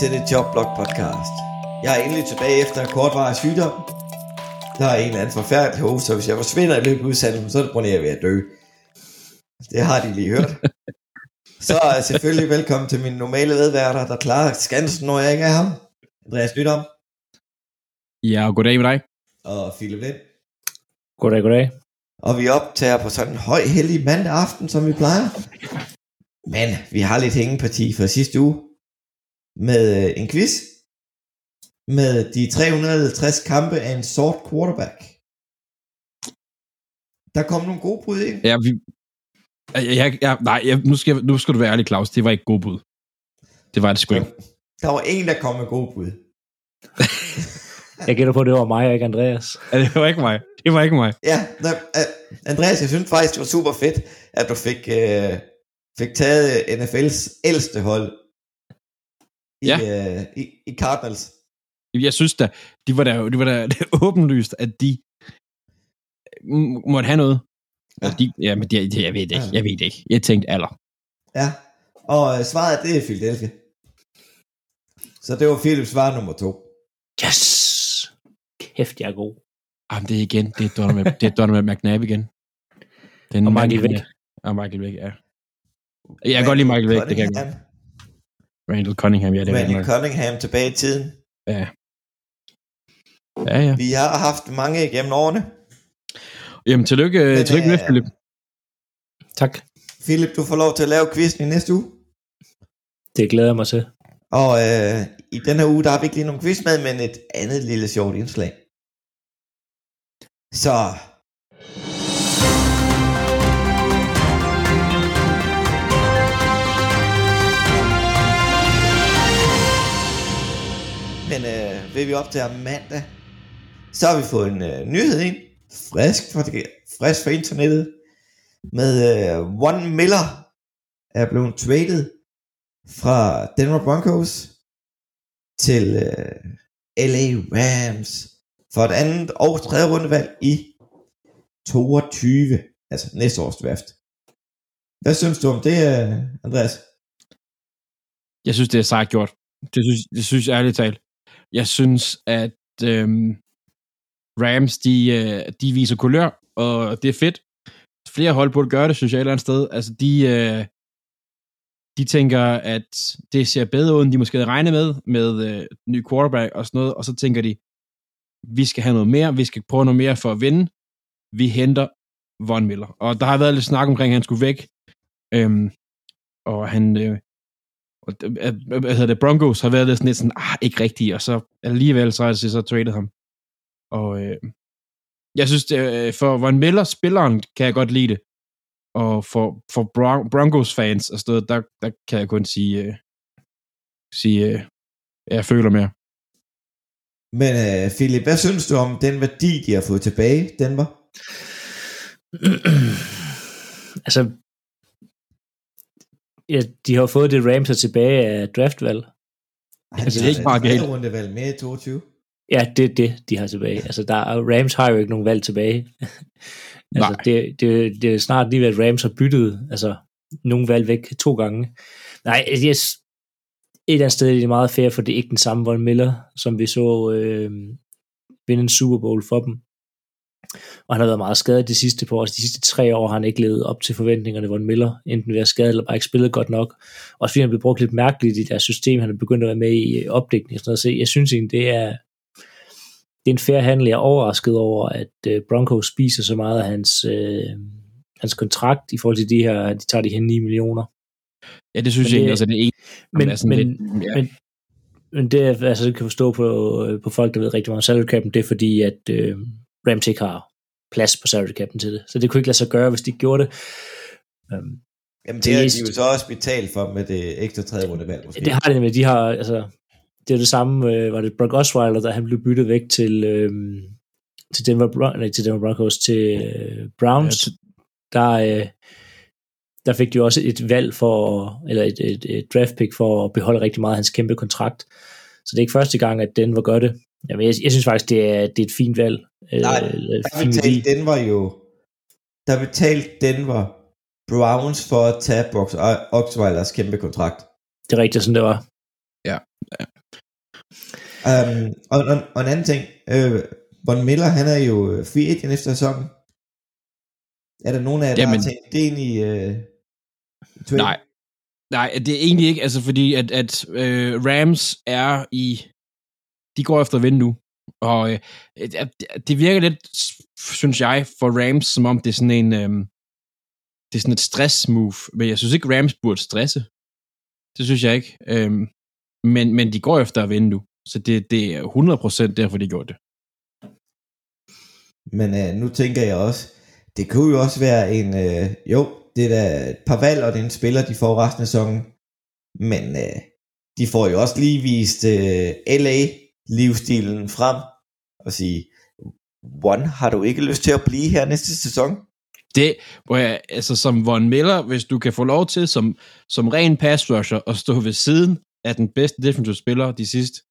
Til det Jobblock podcast. Jeg er endelig tilbage efter en kortvarig sygdom. Der er en eller anden forfærdelig host, så hvis jeg forsvinder i løbet af udsendelsen, så er det på jeg er ved at dø. Det har de lige hørt. Så er selvfølgelig velkommen til mine normale vedværter, der klarer skansen, når jeg ikke er ham. Andreas Nydom Ja, og goddag med dig. og Philip Lind. Goddag, goddag. Og vi optager på sådan en høj heldig mandag aften, som vi plejer. Men vi har lidt hængeparti fra sidste uge med øh, en quiz med de 350 kampe af en sort quarterback. Der kom nogle gode bud ind. Ja, vi... Jeg, jeg, nej, jeg, nu, skal, jeg- nu skal du være ærlig, Claus. Det var ikke god bud. Det var det sgu ikke. Der var en, der kom med gode bud. Jeg gætter på, at det var mig og ikke Andreas. Ja, Det var ikke mig. Det var ikke mig. Ja, der, uh, Andreas, jeg synes faktisk, det var super fedt, at du fik, uh, fik taget NFL's ældste hold i, Ja. uh, i, i Cardinals. Jeg synes da, de var da, de var da det er åbenlyst, at de m- måtte have noget. Ja. Ja. De, ja, men de, de, jeg ved det ikke. Jeg ved det ikke. Jeg tænkte alder. Ja, og øh, svaret det er Philadelphia. Så det var Philips svar nummer to. Yes! Kæft, jeg er god. Jamen, det er igen. Det er Donovan, det er Donovan McNabb igen. Den Og Michael Vick. ja. Og Michael Vick, ja. Jeg kan godt lide Michael Vick, det kan jeg Randall Cunningham, ja, det er rigtigt. Cunningham tilbage i tiden. Ja. Ja, ja. Vi har haft mange igennem årene. Jamen, tillykke, Men, tillykke med, øh, Philip. Tak. Philip, du får lov til at lave quizzen i næste uge. Det glæder jeg mig til. Og øh, i denne uge, der har vi ikke lige nogen quiz med, men et andet lille sjovt indslag. Så... Men øh, vil vi op til mandag, så har vi fået en øh, nyhed ind, frisk for, det, frisk for internettet, med øh, One Miller er blevet traded fra Denver Broncos til øh, LA Rams for et andet og tredje rundevalg i 22, altså næste års draft. Hvad synes du om det, øh, Andreas? Jeg synes, det er sejt gjort. Det synes, det synes jeg ærligt talt. Jeg synes, at øhm, Rams, de, øh, de viser kulør, og det er fedt. Flere hold burde gøre det, synes jeg et eller andet sted. Altså, de, øh, de tænker, at det ser bedre ud, end de måske havde regnet med, med øh, ny quarterback og sådan noget, og så tænker de, vi skal have noget mere, vi skal prøve noget mere for at vinde. Vi henter Von Miller. Og der har været lidt snak omkring, at han skulle væk. Øhm, og han, øh, og, det- øh, hvad hedder det, Broncos har været lidt sådan lidt sådan, ah, ikke rigtigt, og så alligevel så har de så traded ham. Og øh, jeg synes, det, øh, for Von Miller, spilleren, kan jeg godt lide det. Og for, for Bron- Broncos fans og sådan noget, der, der kan jeg kun sige, øh, sige øh, jeg føler mere. Men øh, Philip, hvad synes du om den værdi, de har fået tilbage, Denver? altså, ja, de har fået det Rams er tilbage af draftvalg. Han Altså, det er ikke bare galt. rundevalg med i 22. Ja, det er det, de har tilbage. Altså, der, er- Rams har jo ikke nogen valg tilbage. altså, Nej. det, det, det er snart lige ved, at Rams har byttet altså, nogle valg væk to gange. Nej, altså, jeg, s- et eller andet sted er det meget fair, for det er ikke den samme Von Miller, som vi så øh, vinde en Super Bowl for dem. Og han har været meget skadet de sidste par år. Altså, de sidste tre år har han ikke levet op til forventningerne, Von Miller. Enten ved at skade eller bare ikke spillet godt nok. Også fordi han blev brugt lidt mærkeligt i deres system. Han er begyndt at være med i opdækning og sådan noget. Så jeg synes egentlig, det er, det er en fair handel. Jeg er overrasket over, at øh, Broncos spiser så meget af hans, øh, hans kontrakt i forhold til de her, de tager de her 9 millioner. Ja, det synes Men jeg egentlig også, at det er en, Men, er men, lidt- ja. men, men det, altså, det kan forstå på, øh, på folk, der ved rigtig meget om salary cap'en, det er fordi, at øh, Rams ikke har plads på salary cap'en til det. Så det kunne ikke lade sig gøre, hvis de gjorde det. Øhm, Jamen, det, Det har er- de jo så også betalt for med det ekstra tredje rundevalg, måske. Det har det nemlig. De har, altså, det er det samme, øh, var det Brock Osweiler, da han blev byttet væk til, øh, til, Denver, Bron- nej, til Denver Broncos, til øh, Browns. Ja, der, øh, der fik de jo også et valg for, eller et, et, et draft pick for at beholde rigtig meget af hans kæmpe kontrakt. Så det er ikke første gang, at Denver gør det. Jamen, jeg, jeg synes faktisk, det er, det er et fint valg. Nej, øh, eller et Der betalte Denver jo, der betalte Denver Browns for at tage Brock Osweilers kæmpe kontrakt. Det er rigtigt, sådan det var. Um, og, og, og en anden ting, øh, Von Miller, han er jo øh, free agent efter sæsonen. Er der nogen af jer, der Jamen- har tænkt det ind i øh? Nej. Nej, det er egentlig ikke, altså fordi at, at øh, Rams er i, de går efter at vinde nu, og øh, det- virker lidt, synes jeg, for Rams, som om det er sådan en, øh, det er sådan et stress-move, men jeg synes ikke, Rams burde stresse. Det synes jeg ikke. Øhm, men, men de går efter at vinde nu, så det, det er 100% derfor, de gjorde det. Men øh, nu tænker jeg også, det kunne jo også være en, øh, jo, det er da et par valg, og det er en spiller, de får resten af sæsonen. Men øh, de får jo også lige vist øh, LA-livsstilen frem, og sige, One, har du ikke lyst til at blive her næste sæson? Det, hvor jeg, altså som Von Miller, hvis du kan få lov til som, som ren pass rusher at stå ved siden af den bedste defensive spiller de sidste,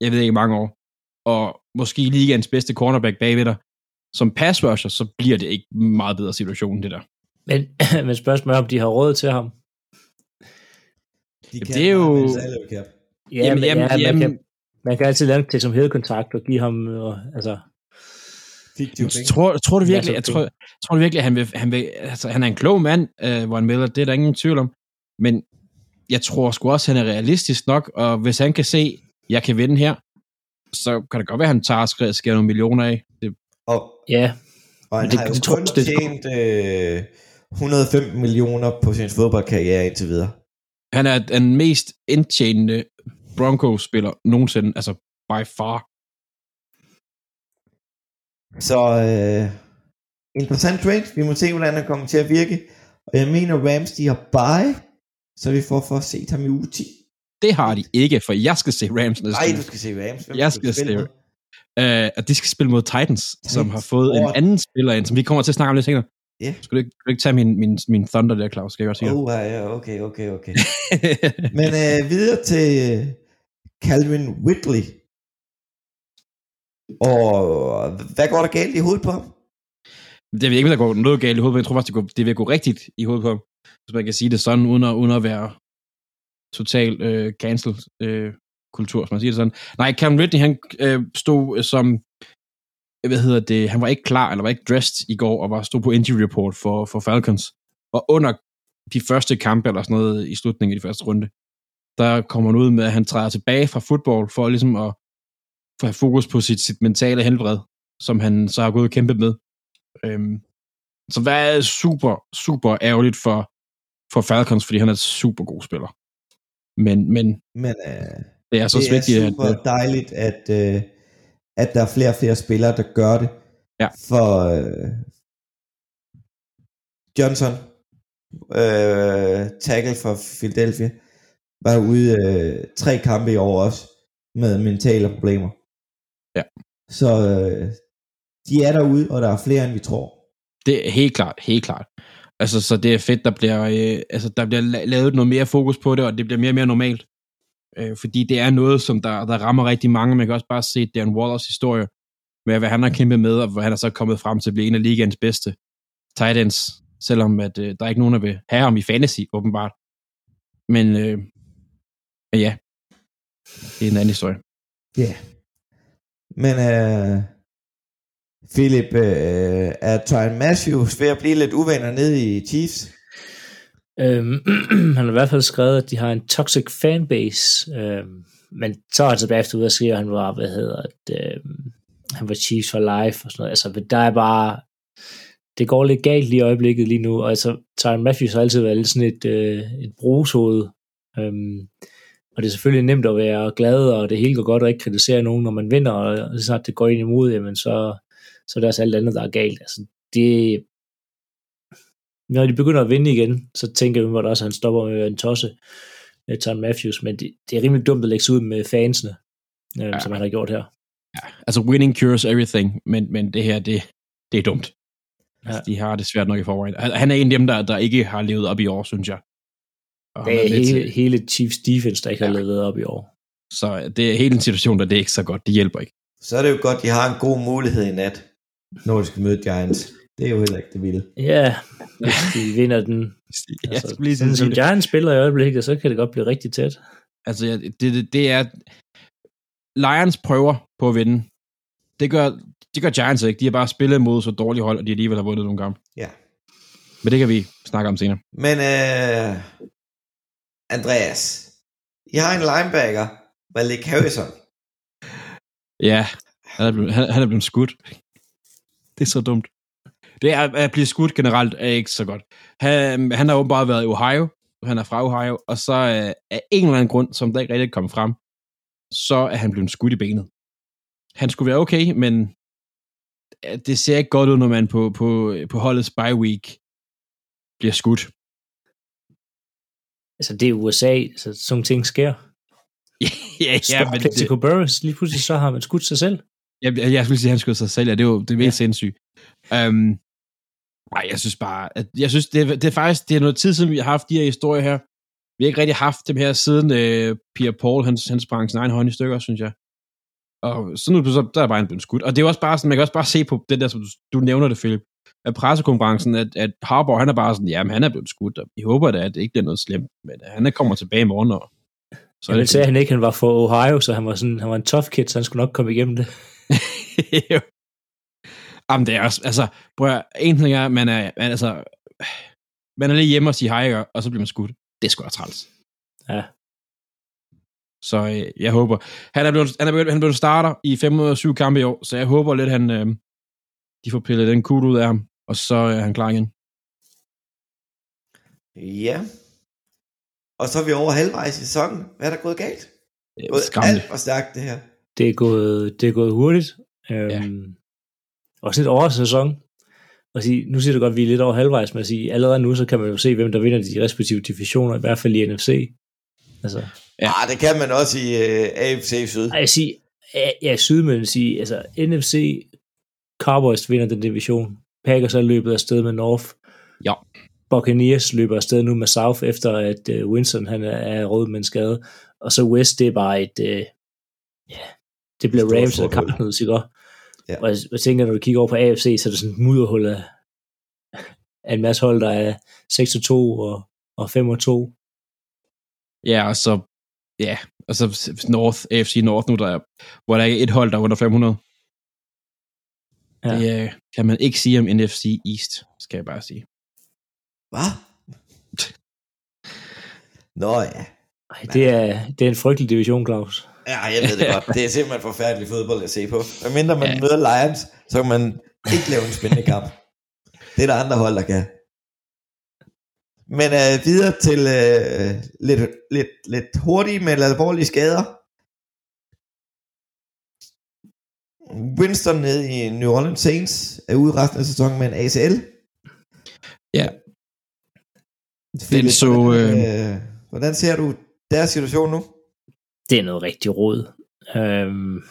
jeg ved ikke mange år, og måske ligaens bedste cornerback bagved dig, som pass rusher, så bliver det ikke en meget bedre situation, det der. Men, men spørgsmålet er, om de har råd til ham. De det er jo-. Ja, Jamen, men, jamen, jamen- kan, man kan altid lave en take-som-hed-kontrakt og give ham, og, altså, Fiktive penge. Tror, tror du virkelig, jeg tror, tror du virkelig, at han vil, han vil, altså han er en klog mand, uh, Von Miller, det er der ingen tvivl om, men jeg tror sgu også, han er realistisk nok, og hvis han kan se, jeg kan vinde her, så kan det godt være, at han tager og skærer nogle millioner af. Det, Og, ja, og han det- har jo det kun det- tjent øh, 115 millioner på sin fodboldkarriere indtil videre. han er den mest indtjenende Broncos-spiller nogensinde, altså by far. Så øh, interessant trade. Vi må se, hvordan han kommer til at virke. Og jeg mener, Rams, de har bye, så vi får for set ham i uge 10. Det har de ikke, for jeg skal se Rams næste Nej, du skal se Rams. Hvem Jeg skal skal se- mod? Øh, og de skal spille mod Titans, Titans. som har fået en Hvor- anden spiller ind, som vi kommer til at snakke om lidt senere. Ja. Skal du ikke, skal du ikke tage min, min, min thunder der, Claus? Skal jeg godt sige Oh, ja, okay, okay, okay. Men øh, videre til Calvin Whitley. Og hvad går der galt i hovedet på ham? det vil ikke, der går noget galt i hovedet, men jeg tror faktisk, det, går, det vil gå rigtigt i hovedet på ham. Hvis man kan sige det sådan, uden at, uden at være total øh, cancel øh, kultur, som man siger det sådan. Nej, Calvin Ridley, han øh, stod øh, som, øh, hvad hedder det, han var ikke klar, eller var ikke dressed i går, og var stod på injury report for, for Falcons. Og under de første kampe, eller sådan noget, i slutningen af de første runde, der kommer han ud med, at han træder tilbage fra fodbold, for ligesom at have fokus på sit, sit mentale helbred, som han så har gået og kæmpet med. Øhm, så hvad er super, super ærgerligt for, for Falcons, fordi han er et super god spiller. Men, men Men øh, det er så det er vigtigt, at... super dejligt, at, øh, at der er flere og flere spillere, der gør det. Ja. For øh, Johnson, øh, tackle for Philadelphia, var ude øh, tre kampe i år også, med mentale problemer. Ja. Så øh, de er derude, og der er flere, end vi tror. Det er helt klart, helt klart. Altså, så det er fedt, der bliver, øh, altså, der bliver la- lavet noget mere fokus på det, og det bliver mere og mere normalt. Øh, fordi det er noget, som der, der rammer rigtig mange. Man kan også bare se Dan Wallers historie, med hvad han har kæmpet med, og hvor han er så kommet frem til at blive en af ligaens bedste tight ends, selvom at, øh, der er ikke nogen, der vil have ham i fantasy, åbenbart. Men, øh, men ja, det er en anden historie. Ja. Yeah. Men øh, Philip, øh, er Tyron Matthews ved at blive lidt uvenner nede i Chiefs? Øhm, han har i hvert fald skrevet, at de har en toxic fanbase, øhm, men så er han så bagefter ud og siger, at han var, hvad hedder det, øhm, han var Chiefs for life og sådan noget. Altså, der er bare, det går lidt galt lige i øjeblikket lige nu, og altså, Tyron Matthews har altid været lidt sådan et, øh, et brugshoved, øhm, og det er selvfølgelig nemt at være glad, og det hele går godt, og ikke kritisere nogen, når man vinder, og lige snart det går ind imod, jamen så, så er der også alt andet, der er galt. Altså, det, når de begynder at vinde igen, så tænker vi at også, han stopper med at være en tosse, med Tom Matthews, men det, det er rimelig dumt at lægge sig ud med fansene, øh, ja. som han har gjort her. Ja, altså winning cures everything, men, men det her, det, det er dumt. Ja. Altså, de har det svært nok i forvejen. Han er en af dem, der, der ikke har levet op i år, synes jeg. Og det er hele, til... hele Chiefs defense, der ikke ja. har levet op i år. Så det er hele en situation, der det er ikke så godt. Det hjælper ikke. Så er det jo godt, de har en god mulighed i nat, når de skal møde Giants. Det er jo heller ikke det vilde. Ja, hvis de vinder den. ja, altså, lige sådan, som Giants spiller i øjeblikket, så kan det godt blive rigtig tæt. Altså, det, det, det er... Lions prøver på at vinde. Det gør, det gør Giants ikke. De har bare spillet mod så dårlige hold, og de alligevel har vundet nogle gange. Ja. Men det kan vi snakke om senere. Men øh, Andreas, jeg har en linebacker, Malik Harrison. Ja, han er blevet, han, han er blevet skudt. Det er så dumt. Det er, at blive skudt generelt er ikke så godt. Han, han har åbenbart været i Ohio, han er fra Ohio, og så øh, af en eller anden grund, som der ikke rigtig kom frem, så er han blevet skudt i benet. Han skulle være okay, men øh, det ser ikke godt ud, når man på, på, på holdets bye week bliver skudt. Altså, det er USA, så sådan ting sker. ja, ja, men det... Burris, lige pludselig så har man skudt sig selv. Jeg, jeg, jeg vil sige, at han skød sig selv, ja, det er jo det mest ja. sindssyge. Um, nej, jeg synes bare, at, jeg synes, det, det er faktisk, det er noget tid siden, vi har haft de her historier her. Vi har ikke rigtig haft dem her siden uh, Pierre Paul, han, han sprang sin egen hånd i stykker, synes jeg. Og så nu så, der er bare en blevet skudt. Og det er også bare sådan, man kan også bare se på det der, som du, du nævner det, Philip, af pressekonferencen, at, at Harbour, han er bare sådan, jamen han er blevet skudt, og vi håber da, at det ikke bliver noget slemt, men han kommer tilbage i morgen, og så Jamen, sagde han ikke, han var fra Ohio, så han var, sådan, han var en tough kid, så han skulle nok komme igennem det. Jamen, det er også, altså, prøv at, en ting er, man er, man, altså, man er lige hjemme og siger hej, og så bliver man skudt. Det er sgu da træls. Ja. Så øh, jeg håber, han er blevet, han er blevet, han er blevet starter i 5 ud af 7 kampe i år, så jeg håber lidt, han, øh, de får pillet den kugle ud af ham, og så er han klar igen. Ja. Og så er vi over halvvejs i sæsonen. Hvad er der gået galt? Det er gået alt for stærkt, det her. Det er gået, det er gået hurtigt. Øhm, ja. Også lidt over sæson. Og sige, nu siger du godt, at vi er lidt over halvvejs, men at sige, allerede nu, så kan man jo se, hvem der vinder de respektive divisioner, i hvert fald i NFC. Altså. Ja, ah, det kan man også i uh, øh, AFC Syd. Jeg siger, ja, Syd, men sige, altså NFC, Cowboys vinder den division. Packers er løbet af sted med North. Ja. Buccaneers løber afsted nu med South, efter at uh, Winston han er, er rød med en skade. Og så West, det er bare et, uh, ja, det bliver Rams og Cardinals, ikke Ja. Og jeg, jeg tænker, når du kigger over på AFC, så er det sådan et mudderhul af, af en masse hold, der er 6-2 og, og 5-2. Ja, og så, ja, og så North, AFC North nu, der er, hvor der er et hold, der er under 500. Ja. Det uh, kan man ikke sige om NFC East, skal jeg bare sige. Hvad? Nå ja. Ej, det er, det er en frygtelig division, Claus. Ja, jeg ved det godt. Det er simpelthen forfærdelig fodbold at se på. Men mindre man ja. møder Lions, så kan man ikke lave en spændende kamp. Det er der andre hold, der kan. Men uh, videre til uh, lidt, lidt, lidt hurtige, men alvorlige skader. Winston nede i New Orleans Saints er ude resten af sæsonen med en ACL. Ja. Den så... Hvordan, øh, hvordan ser du deres situation nu? Det er noget rigtig råd. Øhm,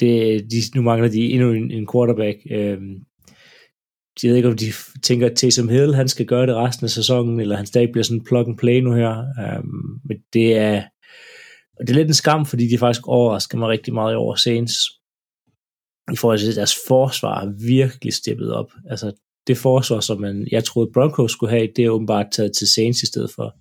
det, de, nu mangler de endnu en, en quarterback. Øhm, jeg ved ikke, om de tænker, at Taysom Hill, han skal gøre det resten af sæsonen, eller han stadig bliver sådan plug and play nu her. Øhm, men det er, og det er lidt en skam, fordi de faktisk overrasker mig rigtig meget over Saints. I forhold til deres forsvar er virkelig steppet op. Altså, det forsvar, som man, jeg troede Broncos skulle have, det er åbenbart taget til Saints i stedet for.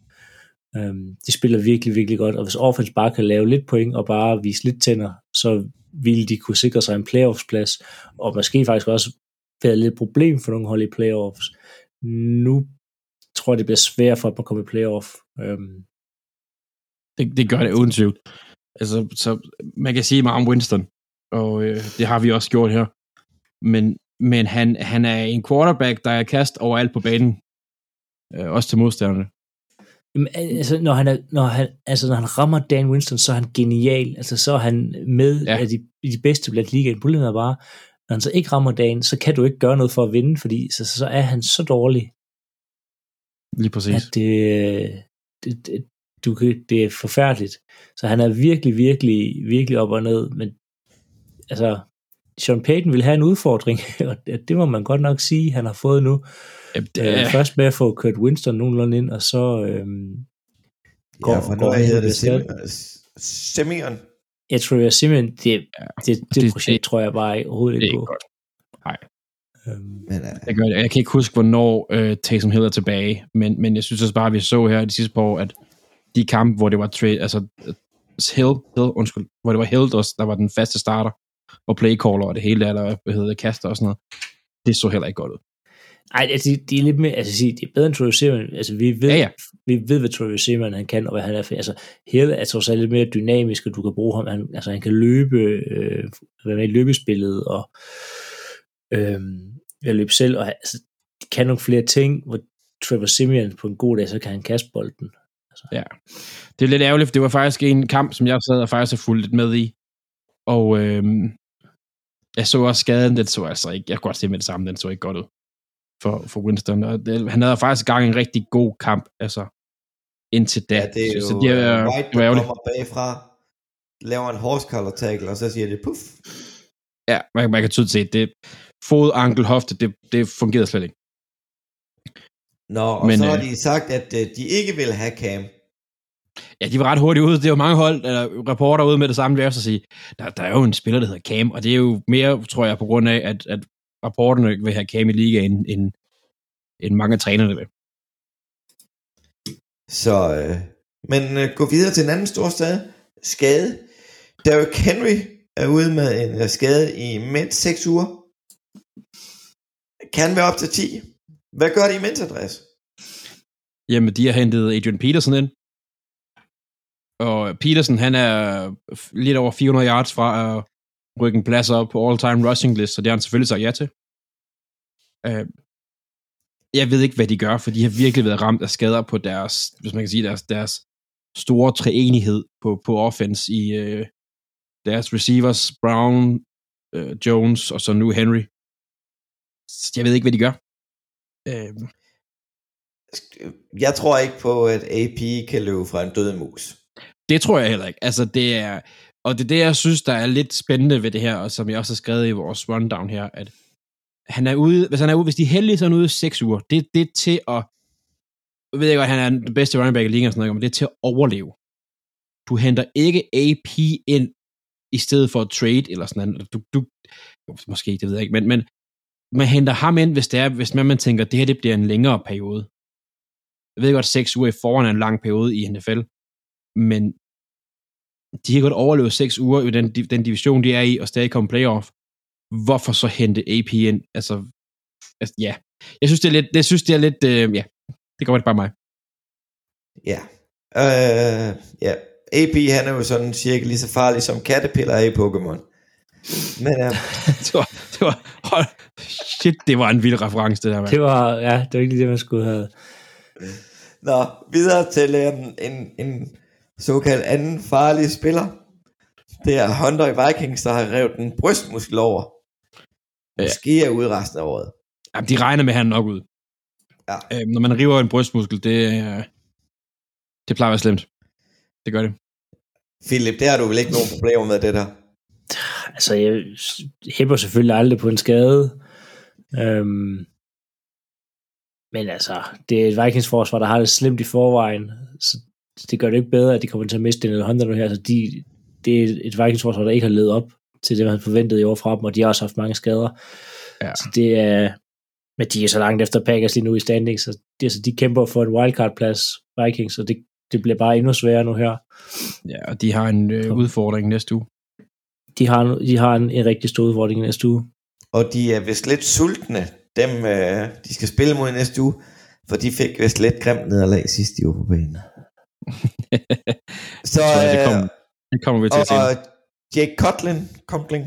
Øhm, de spiller virkelig, virkelig godt, og hvis offense bare kan lave lidt point og bare vise lidt tænder, så ville de kunne sikre sig en playoffsplads, og måske faktisk også være lidt problem for nogle hold i playoffs. Nu tror jeg, det bliver svært for at komme i playoff. Øhm, det, det gør det uden tvivl. Altså, så man kan sige meget om Winston, og øh, det har vi også gjort her. Men, men han, han er en quarterback, der er kast overalt på banen. Øh, også til modstanderne. Jamen, altså, når han, er, når, han, altså, når han rammer Dan Winston, så er han genial. Altså, så er han med ja. af de, de bedste blandt ligaen. Problemet er bare, Når han så ikke rammer dagen, så kan du ikke gøre noget for at vinde, fordi så, så er han så dårlig, Lige præcis. at det, det, det, du kan, det er forfærdeligt. Så han er virkelig, virkelig, virkelig op og ned, men altså, Sean Payton vil have en udfordring, og det må man godt nok sige, han har fået nu. Ja, det, Øh, først med at få Kurt Winston nogenlunde ind, og så øhm, Går- ja, for går han hedder det Sim- Simeon. jeg tror, jeg simpelthen, det, det, det, det det- projekt det- tror jeg bare overhovedet det er ikke på. godt. Øhm, Men, uh, Jeg, gør det. jeg kan ikke huske, hvornår øh, Taysom Hill er tilbage, men, men jeg synes også bare, at vi så her de sidste par år, at de kampe, hvor det var trade, altså Hill, Hill, undskyld, hvor det var Hill, der, der var den faste starter, og playcaller og det hele, eller hvad hedder det, kaster og sådan noget, det så heller ikke godt ud. Ej, altså, de, de er lidt mere, altså, det er bedre end Troy Seaman. Altså, vi ved, Ja, ja. vi ved, hvad Troy Seaman han kan, og hvad han er for. Altså, Hill er trods alt lidt mere dynamisk, og du kan bruge ham. Han, altså, han kan løbe, øh, være med i løbespillet, og øh, løbe selv, og altså, kan nogle flere ting, hvor Trevor Simeon på en god dag, så kan han kaste bolden. Det er lidt ærgerligt, for det var faktisk en kamp, som jeg sad og faktisk har fulgt lidt med i, og øhm, jeg så også skaden, den så altså ikke, jeg kunne godt se med det samme, den så ikke godt ud for, for Winston, og det, han havde faktisk gang en rigtig god kamp, altså indtil da. ja, det er jo så, så det, er, White, der kommer bagfra, laver en horse collar tackle, og så siger det puff. Ja, man, man kan tydeligt se, det fod, ankel, hofte, det, det fungerede slet ikke. Nå, og Men, så har øh, de sagt, at uh, de ikke vil have Cam. Ja, de var ret hurtigt ude. Det var mange hold, eller reporter ude med det samme, vil jeg også sige. Der, der er jo en spiller, der hedder Cam, og det er jo mere, tror jeg, på grund af, at, at rapporterne vil have Cam i ligaen, end, end mange af trænerne vil. Så, øh, men øh, gå videre til en anden stor skade. skade. Derrick Henry er ude med en øh, skade i mindst 6 uger. Kan være op til 10. Hvad gør de imens, Andreas? Jamen, de har hentet Adrian Peterson ind. Og Peterson, han er lidt over 400 yards fra at rykke en plads op på all-time rushing list, så det har han selvfølgelig sagt ja til. Øh, jeg ved ikke, hvad de gør, for de har virkelig været ramt af skader på deres, hvis man kan sige, deres, deres store treenighed på, på offense i øh, deres receivers, Brown, øh, Jones og så nu Henry. Så jeg ved ikke, hvad de gør. Øh, Jeg tror ikke på, at AP kan løbe fra en død mus. Det tror jeg heller ikke. Altså, det er, og det er det, jeg synes, der er lidt spændende ved det her, og som jeg også har skrevet i vores rundown her, at han er ude, hvis han er ude, hvis de er heldige, så er han ude i seks uger. Det, det er til at, jeg ved ikke, han er den bedste running back i ligaen og sådan noget, men det er til at overleve. Du henter ikke AP ind, i stedet for at trade, eller sådan noget. Du, du, måske, det ved jeg ikke, men, men man henter ham ind, hvis det er, hvis man, man tænker, det her det bliver en længere periode. Jeg ved godt, seks uger i foran er en lang periode i NFL, men de har godt overleve seks uger i den, den division, de er i, og stadig komme playoff. Hvorfor så hente AP ind? Altså, altså ja. Jeg synes, det er lidt, jeg synes, det er lidt, øh, ja, det går bare mig. Ja. Øh, ja. AP, han er jo sådan cirka lige så farlig som Caterpillar er i Pokémon. Men øh, det var, det var, hold, shit, det var en vild reference, det der, mand. Det var, ja, det var ikke lige det, man skulle have. Nå, videre til en, en, en såkaldt anden farlig spiller. Det er Hunter i Vikings, der har revet en brystmuskel over. Måske er ude resten af året. Jamen, de regner med, at han nok ud. Ja. Øh, når man river en brystmuskel, det, øh, det plejer at være slemt. Det gør det. Philip, det har du vel ikke nogen problemer med, det der? Altså, jeg hæpper selvfølgelig aldrig på en skade. Øhm, men altså, det er et Vikings forsvar, der har det slemt i forvejen. Så det gør det ikke bedre, at de kommer til at miste den Hunter nu her. Altså, de, det er et Vikings forsvar, der ikke har levet op til det, man havde forventet i år fra dem, og de har også haft mange skader. Ja. Så det er, men de er så langt efter Packers lige nu i standing, så de, altså, de kæmper for en wildcard-plads, Vikings, og det, det bliver bare endnu sværere nu her. Ja, og de har en øh, udfordring næste uge. De har, de har en, en rigtig stor udfordring næste uge. Og de er vist lidt sultne, dem øh, de skal spille mod i næste uge, for de fik vist lidt grimt nederlag sidste uge på banen. Så, Så det, øh, kommer, det kommer vi til og, at se. og Jake Cotlin, Conkling,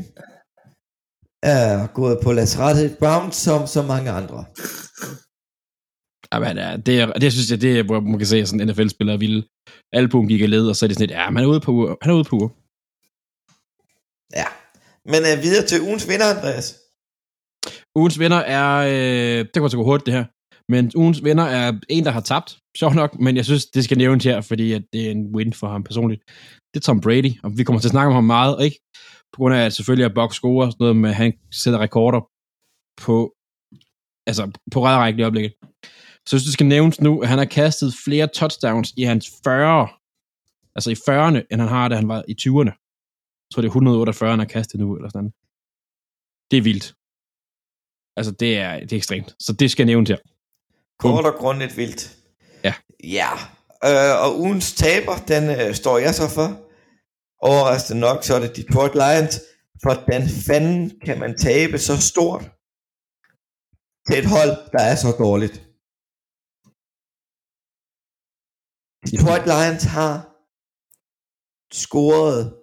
er gået på Las Rettet Brown som så mange andre. Jamen, ja, det, er, det synes jeg, det er, hvor man kan se, at sådan en NFL-spiller vil. Albuen gik af led, og så er det sådan lidt, ja, han er ude på uger. Han er ude på uger. Ja. Men øh, videre til ugens vinder, Andreas. Ugens vinder er, øh, det kommer til at gå hurtigt det her, men ugens vinder er en, der har tabt, Sjov nok, men jeg synes, det skal nævnes her, fordi at det er en win for ham personligt. Det er Tom Brady, og vi kommer til at snakke om ham meget, ikke? På grund af, at selvfølgelig er box score og sådan noget, med at han sætter rekorder på, altså på række i øjeblikket. Så jeg synes, det skal nævnes nu, at han har kastet flere touchdowns i hans 40, altså i 40'erne, end han har, da han var i 20'erne. Tror, det er 148, han har kastet nu, eller sådan noget. Det er vildt. Altså, det er, det er ekstremt. Så det skal nævnes her. Kort og grundigt vildt. Ja. Ja, øh, og ugens taber, den øh, står jeg så for. Overraskende nok, så er det Detroit Lions. Hvordan fanden kan man tabe så stort til et hold, der er så dårligt? Detroit Lions har scoret,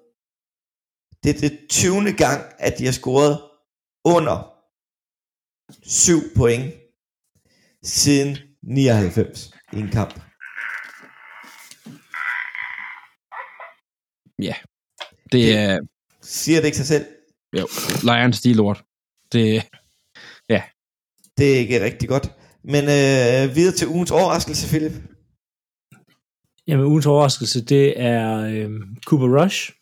det er det 20. gang, at de har scoret under 7 point siden 99 i en kamp. Det Det- er, Siger det ikke sig selv? jo, Lions, de er lort. Det, Det er ikke rigtig godt. Men øh, videre til ugens overraskelse, Philip. Jamen, ugens overraskelse, det er øh, Cooper Rush.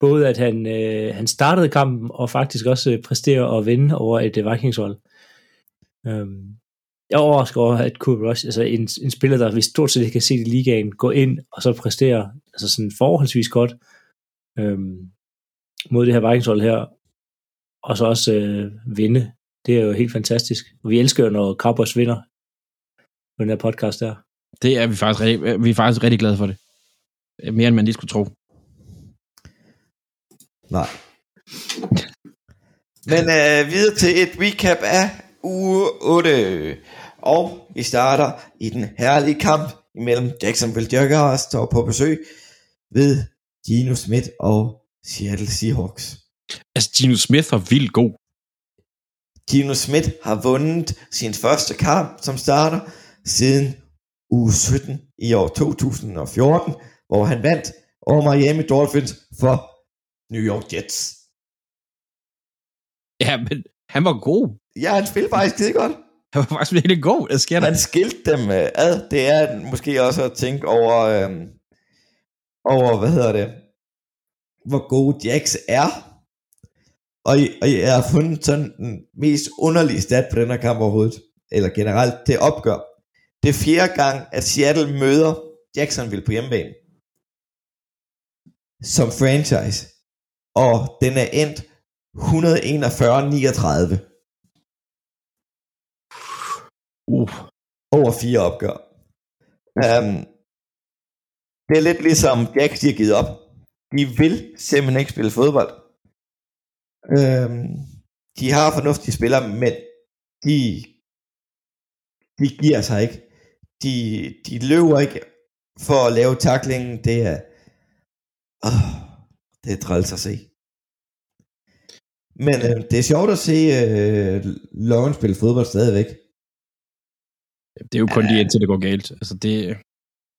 Både at han, øh, han startede kampen, og faktisk også øh, præsterer og vinde over et øh, Vikingshold. Øhm, jeg er overrasket over, at Cooper Rush, altså en, en spiller, der vi stort set ikke kan se i ligaen, gå ind og så præstere altså sådan forholdsvis godt øhm, mod det her Vikingshold her, og så også øh, vinde. Det er jo helt fantastisk. Og vi elsker jo, når Cowboys vinder på den her podcast der. det er vi faktisk, vi er faktisk rigtig glade for det. Mere end man lige skulle tro. Nej. Men øh, videre til et recap af uge 8. Og vi starter i den herlige kamp imellem Jacksonville Jaguars, der var på besøg ved Gino Smith og Seattle Seahawks. Altså, Gino Smith var vildt god. Gino Smith har vundet sin første kamp som starter siden uge 17 i år 2014, hvor han vandt over Miami Dolphins for New York Jets. Ja, men han var god. Ja, han spillede faktisk skide godt. Han var faktisk virkelig god. Hvad sker der? Han skilte dem øh, ad. Det er måske også at tænke over, øh, over hvad hedder det, hvor gode Jax er. Og, og jeg har fundet sådan den mest underlige stat på den her kamp overhovedet. Eller generelt, det opgør. Det er fjerde gang, at Seattle møder Jacksonville på hjemmebane. Som franchise. Og den er endt 141-39 Uh, over fire opgør. Um, det er lidt ligesom Jax, de har givet op. De vil simpelthen ikke spille fodbold. Um, de har fornuftige spillere, men de, de giver sig ikke. De, de løber ikke for at lave taklingen. Det er, oh, det er træls at se. Men øh, det er sjovt at se øh, Lawrence spille fodbold stadigvæk. det er jo kun lige indtil det går galt. Altså, det,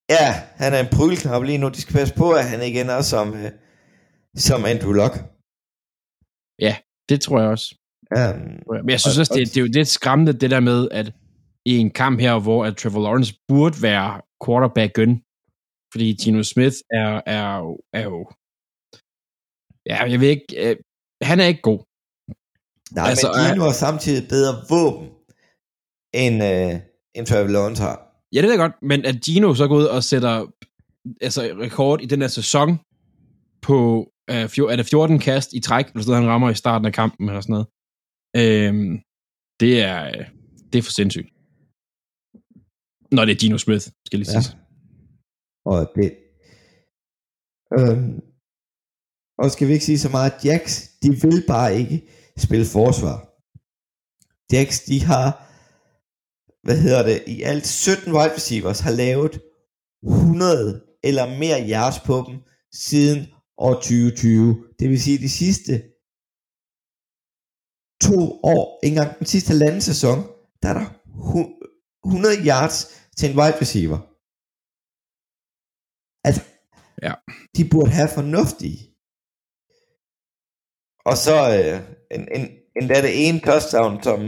Ja, han er en prylknap lige nu. De skal passe på, at han ikke ender som, øh, som Andrew Luck. det tror jeg også. Um, Men jeg synes Og- også, det, det er jo lidt skræmmende, det der med, at i en kamp her, hvor at Trevor Lawrence burde være quarterbacken, fordi Gino Smith er, er, er jo... Ja, jeg ved ikke... Øh, han er ikke god. nej, Altså, men Gino har samtidig bedre våben, end, øh, end Trevor Lawrence har. Ja, det ved jeg godt, men at Gino så går ud og sætter altså, rekord i den her sæson på, øh, fjor, er det 14 kast i træk, eller sådan han rammer i starten af kampen, eller sådan noget. Øhm, det er, øh, det er for sindssygt. Når det er Gino Smith, skal jeg lige Ja. sige. Og det... Øhm, og skal vi ikke sige så meget, Jax, de vil bare ikke spille forsvar. Jax, de har, hvad hedder det, i alt 17 wide receivers har lavet 100 eller mere yards på dem siden år 2020. Det vil sige, de sidste to år, ikke engang den sidste halvanden sæson, der er der hu- 100 yards til en wide receiver. Altså, Ja. de burde have fornuftige. Og så øh, en, en, endda det ene touchdown, som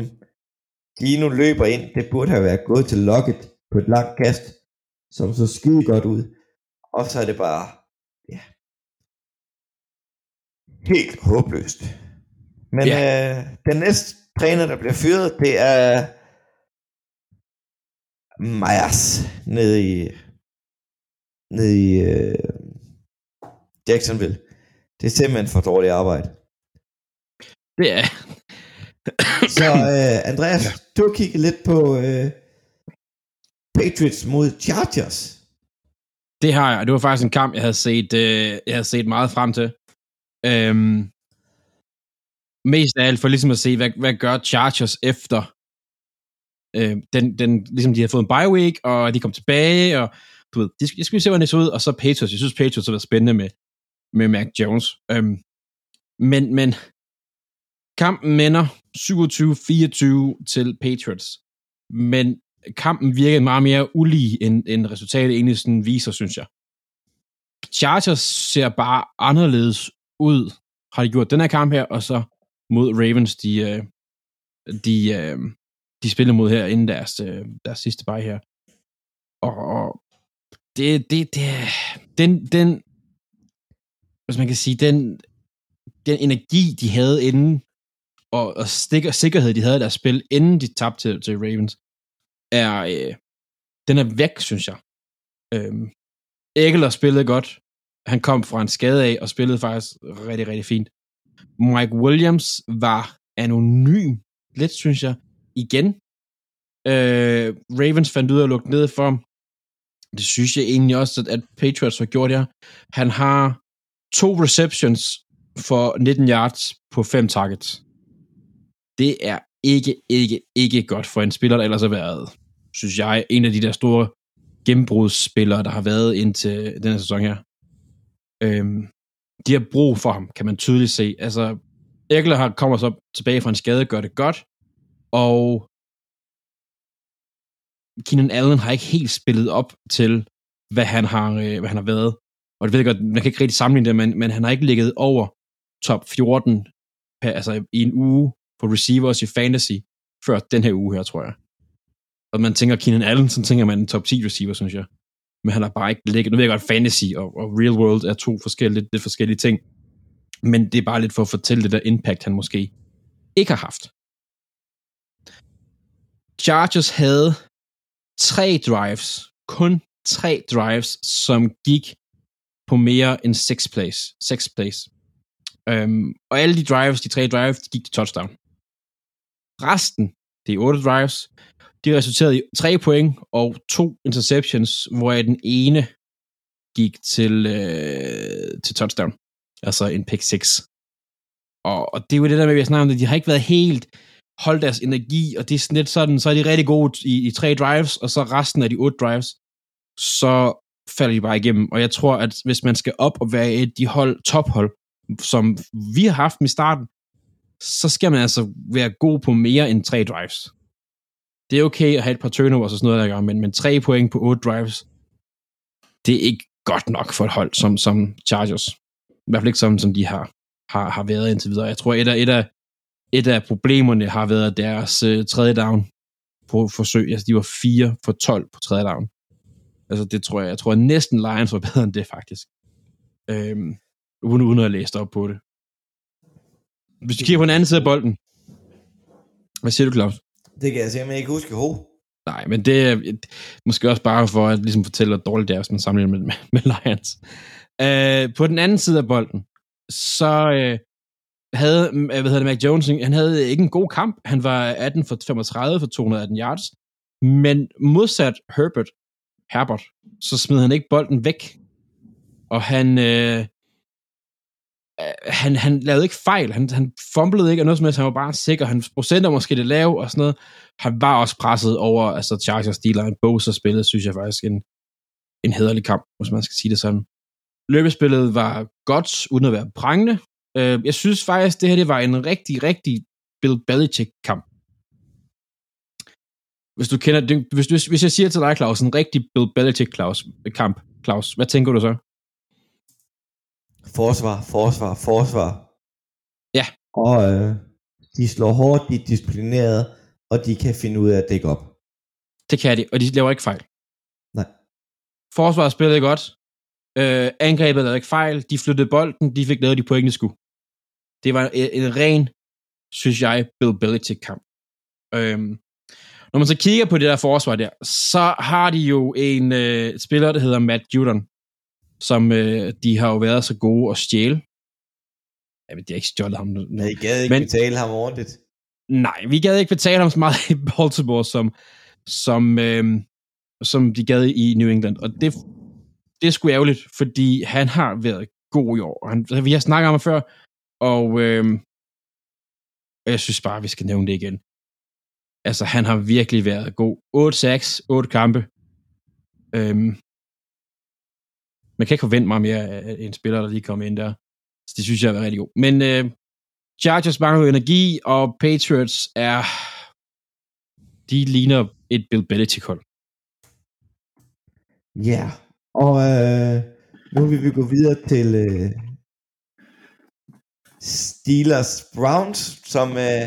Gino løber ind, det burde have været gået til Lockett på et langt kast, som så skide godt ud. Og så er det bare, ja, helt håbløst. Men Ja. øh, den næste træner, der bliver fyret, det er Myers nede i, nede i øh, Jacksonville. Det er simpelthen for dårligt arbejde. Det er, Så øh, Andreas, ja. du har kigget lidt på øh, Patriots mod Chargers. Det har jeg, og det var faktisk en kamp, jeg havde set, øh, jeg havde set meget frem til. Øhm, mest af alt for ligesom at se, hvad, hvad gør Chargers efter øh, den, den, ligesom de har fået en bye week, og de kom tilbage, og du ved, de, jeg skulle se, hvordan det så ud, og så Patriots. Jeg synes, Patriots har været spændende med, med Mac Jones. Øhm, men, men kampen minder 27-24 til Patriots. Men kampen virkede meget mere ulige, end, end resultatet egentlig sådan viser, synes jeg. Chargers ser bare anderledes ud, har de gjort den her kamp her, og så mod Ravens, de, øh, de, øh, de spiller mod her inden deres, øh, deres sidste bye her. Og, og det, det, det, den, den, hvis man kan sige, den, den energi, de havde inden, og, og stikker, sikkerhed, de havde i deres spil, inden de tabte til, til Ravens, er, øh, den er væk, synes jeg. Øhm, Eggler spillede godt. Han kom fra en skade af, og spillede faktisk rigtig, rigtig fint. Mike Williams var anonym, lidt, synes jeg, igen. Øh, Ravens fandt ud af at lukke ned for ham. Det synes jeg egentlig også, at, at Patriots har gjort her. Han har to receptions for 19 yards på fem targets. Det er ikke, ikke, ikke godt for en spiller, der ellers har været, synes jeg, en af de der store gennembrudsspillere, der har været indtil den her sæson her. Øhm, de har brug for ham, kan man tydeligt se. Altså, Eckler har kommer så tilbage fra en skade, gør det godt, og Keenan Allen har ikke helt spillet op til, hvad han har, øh, hvad han har været. Og det ved jeg godt, man kan ikke rigtig sammenligne det, men, men han har ikke ligget over top 14 per, altså i en uge på receivers i fantasy, før den her uge her, tror jeg. Og man tænker Keenan Allen, så tænker man en top 10 receiver, synes jeg. Men han har bare ikke ligget. Nu ved jeg godt, fantasy og, og real world er to forskellige, lidt forskellige ting. Men det er bare lidt for at fortælle det der impact, han måske ikke har haft. Chargers havde tre drives, kun tre drives, som gik på mere end 6 plays. 6 plays. Um, og alle de drives, de tre drives, de gik til touchdown. Resten, det er 8 drives, de resulterede i 3 point og to interceptions, hvor den ene gik til, øh, til touchdown. Altså en pick 6. Og, og det er jo det der med, at vi snakker om det, de har ikke været helt holdt deres energi, og det er sådan lidt sådan, så er de rigtig gode i, i tre drives, og så resten af de otte drives, så falder de bare igennem. Og jeg tror, at hvis man skal op og være et de hold, tophold, som vi har haft i starten, så skal man altså være god på mere end tre drives. Det er okay at have et par turnovers og sådan noget, der gør, men, men tre point på otte drives, det er ikke godt nok for et hold som, som Chargers. I hvert fald ikke som, som de har, har, har været indtil videre. Jeg tror, et af, et af, et af problemerne har været deres øh, tredje down på forsøg. Altså, de var 4 for 12 på tredje down. Altså, det tror jeg, jeg tror at næsten Lions var bedre end det, faktisk. Øhm, uden, uden at læse op på det. Hvis du kigger på den anden side af bolden, hvad siger du, Claus? Det kan jeg simpelthen ikke huske hoved. Nej, men det er måske også bare for at ligesom fortælle, hvor dårligt det er, hvis man sammenligner med, med, med Lions. Øh, på den anden side af bolden, så øh, havde, øh, hvad hedder det, Mac Jones, han havde ikke en god kamp. Han var 18 for 35 for 218 yards. Men modsat Herbert, Herbert, så smed han ikke bolden væk. Og han, øh, han, han lavede ikke fejl. Han, han fumblede ikke, og noget som helst. Han var bare sikker. Hans procenter måske det lav og sådan noget. Han var også presset over altså Chargers D-line. Bosa spillede, synes jeg faktisk, en, en hederlig kamp, hvis man skal sige det sådan. Løbespillet var godt, uden at være prangende. Øh, jeg synes faktisk, det her det var en rigtig, rigtig Bill Belichick-kamp. Hvis du kender hvis, hvis, hvis jeg siger til dig, Claus, en rigtig Bill Belichick-kamp, Claus, hvad tænker du så? Forsvar, forsvar, forsvar. Ja. Og øh, de slår hårdt, de er disciplinerede, og de kan finde ud af at dække op. Det kan de, og de laver ikke fejl. Nej. Forsvaret spillede godt. Øh, angrebet lavede ikke fejl. De flyttede bolden. De fik lavet de point, de skulle. Det var en, en ren, synes jeg, Bill Belichick-kamp. Øhm, når man så kigger på det der forsvar der, så har de jo en øh, spiller, der hedder Matt Judon, som øh, de har jo været så gode at stjæle. Ved, de har ikke stjålet ham nu. Men I gad ikke Men- betale ham ordentligt. Nej, vi gad ikke betale ham så meget i Baltimore, som, som, øh, som de gad i New England. Og det, det er sgu ærgerligt, fordi han har været god i år. Han, vi har snakket om ham før, og øh, jeg synes bare, vi skal nævne det igen. Altså, han har virkelig været god. 8-6, 8 kampe. Øhm, man kan ikke forvente mig mere af en spiller, der lige kom ind der. Så det synes jeg er rigtig god. Men øh, Chargers mangler jo energi, og Patriots er... De ligner et Bill Belichick-hold. Ja, og øh, nu vil vi gå videre til øh, Steelers Browns, som øh,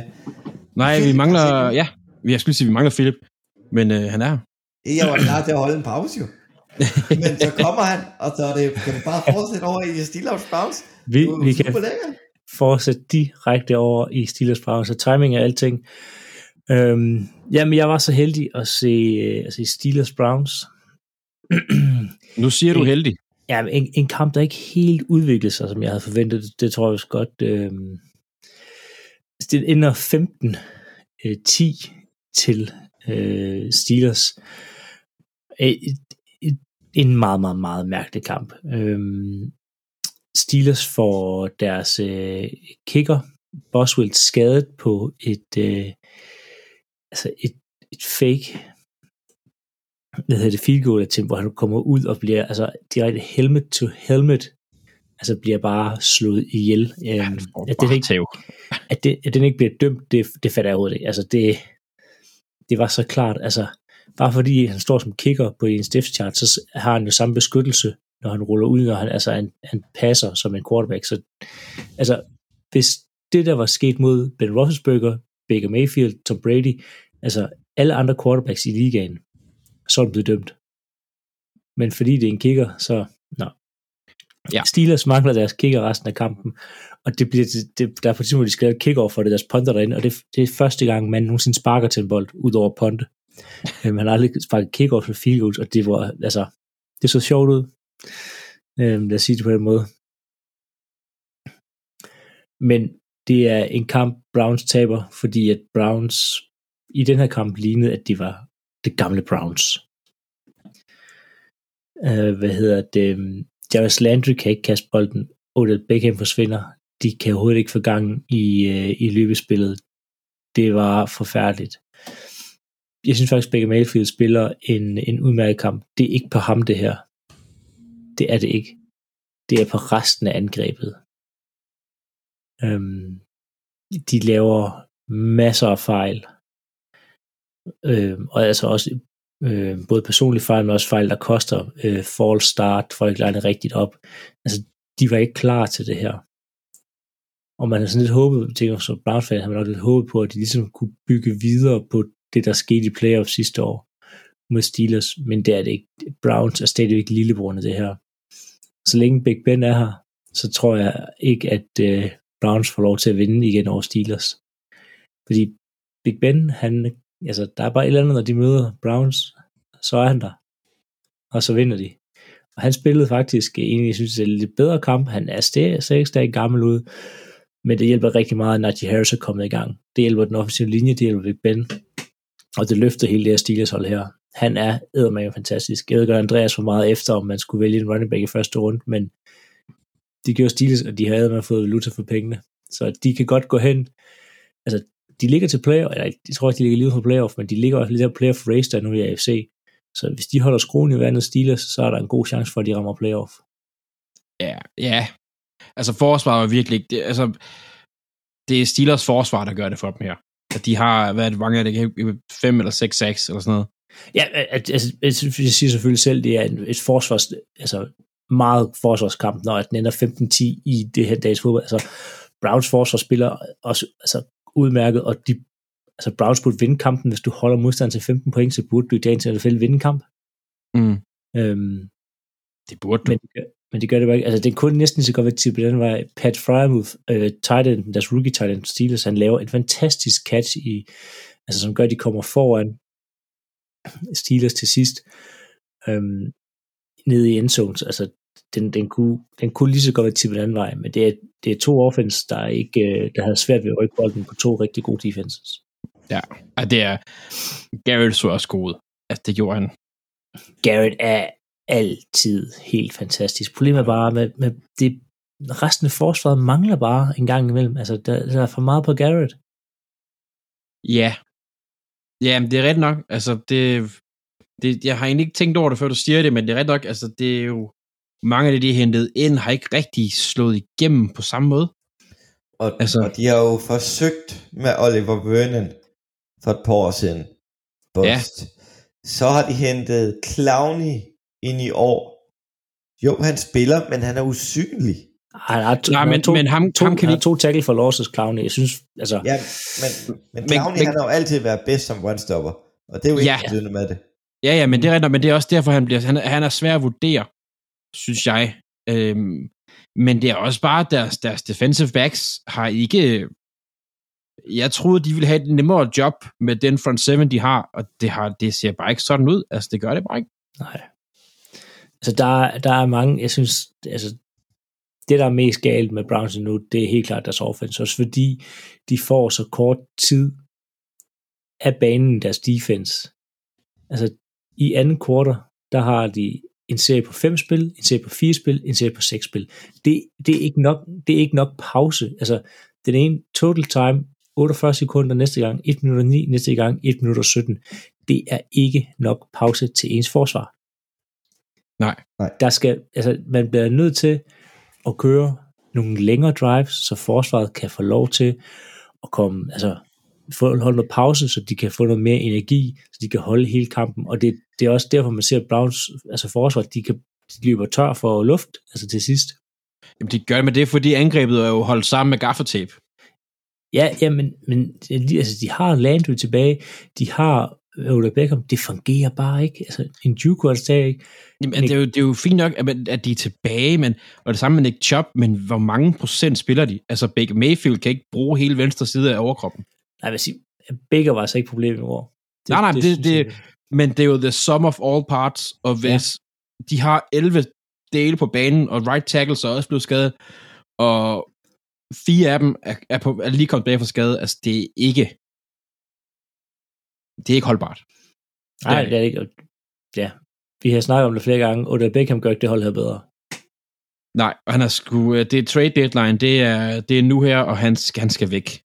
Nej, vi Philip mangler... har set Ja, jeg skulle sige, vi mangler Philip. Men øh, han er her. jeg var klar til at holde en pause jo. Men så kommer han, og så er det, kan du bare fortsætte over i Steelers Browns. Vi, vi kan lækkert. fortsætte direkte over i Steelers Browns, så timing er alting. Øhm, jamen, jeg var så heldig at se, øh, at se Steelers Browns. Nu siger du heldig. Ja, en, en kamp, der ikke helt udviklede sig, som jeg havde forventet. Det, det tror jeg også godt. Øh, det ender 15 øh, 10 til øh, Steelers. Et, en meget, meget, meget mærkelig kamp. Øh, Steelers får deres øh, kicker, Boswell, skadet på et, øh, altså et, et fake hvad hedder det, field goal attempt, hvor han kommer ud og bliver altså direkte helmet to helmet, altså bliver bare slået ihjel. Øhm, at, den ikke, at, det, at den ikke bliver dømt, det, det fatter jeg overhovedet ikke. Altså det, det var så klart, altså bare fordi han står som kicker på en chart, så har han jo samme beskyttelse, når han ruller ud, når han, altså han, han passer som en quarterback. Så altså, hvis det der var sket mod Ben Roethlisberger, Baker Mayfield, Tom Brady, altså alle andre quarterbacks i ligaen, så er den blevet dømt. Men fordi det er en kicker, så nå. Ja. Steelers mangler deres kicker resten af kampen, og det bliver, det, det, der er på tidspunkt, de skal lave kick for det, deres punter derinde, og det, det er første gang, man nogensinde sparker til en bold, ud over ponte. Øhm, han har aldrig sparket kick for field goals, og det var, altså, det så sjovt ud. Øhm, lad os sige det på den måde. Men det er en kamp, Browns taber, fordi at Browns i den her kamp lignede, at de var det gamle Browns. Øh, hvad hedder det? Jarvis Landry kan ikke kaste bolden. Odell Beckham forsvinder. De kan overhovedet ikke få gang i, øh, i løbespillet. Det var forfærdeligt. Jeg synes faktisk, Baker Mayfield spiller en, en udmærket kamp. Det er ikke på ham, det her. Det er det ikke. Det er på resten af angrebet. Øhm, de laver masser af fejl. Øhm, og altså også øh, både personlige fejl, men også fejl, der koster øh, false start, for ikke line rigtigt op. Altså, de var ikke klar til det her. Og man har sådan lidt håbet, tænker som Browns fan, har man nok lidt håbet på, at de ligesom kunne bygge videre på det, der skete i playoff sidste år mod Steelers, men det er det ikke. Browns er stadigvæk lillebrorne det her. Så længe Big Ben er her, så tror jeg ikke, at øh, Browns får lov til at vinde igen over Steelers. Fordi Big Ben, han altså, der er bare et eller andet, når de møder Browns, så er han der. Og så vinder de. Og han spillede faktisk egentlig, jeg synes, det er lidt bedre kamp. Han er stadig, stadig gammel ud, men det hjælper rigtig meget, at Najee Harris er kommet i gang. Det hjælper den offensive linje, det hjælper Big Ben, og det løfter hele det her Steelers hold her. Han er eddermame fantastisk. Jeg ved godt, Andreas var meget efter, om man skulle vælge en running back i første runde, men de gjorde Steelers, og de havde man fået valuta for pengene. Så de kan godt gå hen. Altså, de ligger til playoff, eller jeg tror ikke, de ligger lige for playoff, men de ligger også lidt af playoff race der nu i AFC. Så hvis de holder skruen i vandet Steelers, så er der en god chance for, at de rammer playoff. Ja, ja. Altså forsvaret var virkelig ikke... Det, altså, det er Steelers forsvar, der gør det for dem her. At de har, hvad er det, mange af det, 5 eller 6-6 eller sådan noget. Ja, altså, jeg siger selvfølgelig selv, det er et forsvars, altså meget forsvarskamp, når den ender 15-10 i det her dags fodbold. Altså, Browns forsvar spiller også altså, udmærket, og de, altså Browns burde vinde kampen, hvis du holder modstand til 15 point, så burde du i dagens NFL vinde kamp. Mm. Øhm, Det burde du. men, gør, men det gør det bare ikke. Altså, det kunne næsten så godt være tippet den vej. Pat Fryermuth, øh, tight end, deres rookie tight end Steelers, han laver en fantastisk catch i, altså som gør, at de kommer foran Steelers til sidst, øhm, nede i endzones. Altså, den, den, kunne, den kunne lige så godt være tippet den anden vej, men det er, det er to offense, der, ikke, øh, der havde svært ved at rykke bolden på to rigtig gode defenses. Ja, Ej, det er... Garrett så også god. Altså, det gjorde han. Garrett er altid helt fantastisk. Problemet er bare, med, med det, resten af forsvaret mangler bare en gang imellem. Altså, der, der er for meget på Garrett. Ja. Ja, men det er rigtigt nok. Altså, det, det, jeg har egentlig ikke tænkt over det, før du siger det, men det er rigtigt nok. Altså, det er jo... Mange af det, de er hentet ind, har ikke rigtig slået igennem på samme måde. Og, Altså- altså, og de har jo forsøgt med Oliver Vernon for et par år siden. Bust. Ja. Så har de hentet Clowney ind i år. Jo, han spiller, men han er usynlig. Han har to, Nej, men, to, men ham, to, ham kan vi to tackle for losses, Clowney. Jeg synes, altså, Ja, men, men Clowney, men- han har jo altid været bedst som one-stopper. Og det er jo ikke Ja. med det. Ja, ja, men det er rigtigt, men det er også derfor, han, bliver, han, er- han er svær at vurdere, synes jeg. Øhm, men det er også bare, deres, deres defensive backs har ikke... Jeg troede, de ville have et nemmere job med den front seven, de har, og det, har, det ser bare ikke sådan ud. Altså, det gør det bare ikke. nej. Altså, der, der er mange, jeg synes, altså, det, der er mest galt med Browns nu, det er helt klart deres offense, også fordi de får så kort tid af banen deres defense. Altså, i anden kvartal, der har de en serie på fem spil, en serie på fire spil, en serie på seks spil. Det, det, er, ikke nok, det er ikke nok pause. Altså, den ene total time, 48 sekunder næste gang, 1 minut og 9 næste gang, 1 minut og 17. Det er ikke nok pause til ens forsvar. Nej. Nej. Der skal, altså, man bliver nødt til at køre nogle længere drives, så forsvaret kan få lov til at komme, altså, få holde noget pause, så de kan få noget mere energi, så de kan holde hele kampen. Og det, det er også derfor, man ser at Browns, altså forsvaret, de, kan, de løber tør for luft, altså til sidst. Jamen, de gør det, men det fordi angrebet er jo holdt sammen med gaffatape. Ja, ja men, men altså, de har Landry tilbage, de har Oda Beckham, det fungerer bare ikke. Altså, en Juku er stadig ikke. Jamen, det, er jo, det er jo fint nok, at, de er tilbage, men, og det samme med Nick Chubb, men hvor mange procent spiller de? Altså, Baker Mayfield kan ikke bruge hele venstre side af overkroppen. Nej, jeg vil sige, Baker var altså ikke problemet i år. Nej, nej, det- det- jeg ikke. Men det er jo the sum of all parts, og hvis ja. de har 11 dele på banen, og right tackles er også blevet skadet, og fire af dem er, er, på, er lige kommet bag for skade, altså det er ikke det er ikke holdbart. Nej, det er det er det ikke. Ja, vi har snakket om det flere gange. Oda Beckham gør ikke det hold her bedre. Nej, han er sgu, øh, det er trade deadline, det er, det er nu her, og han, skal- han skal væk.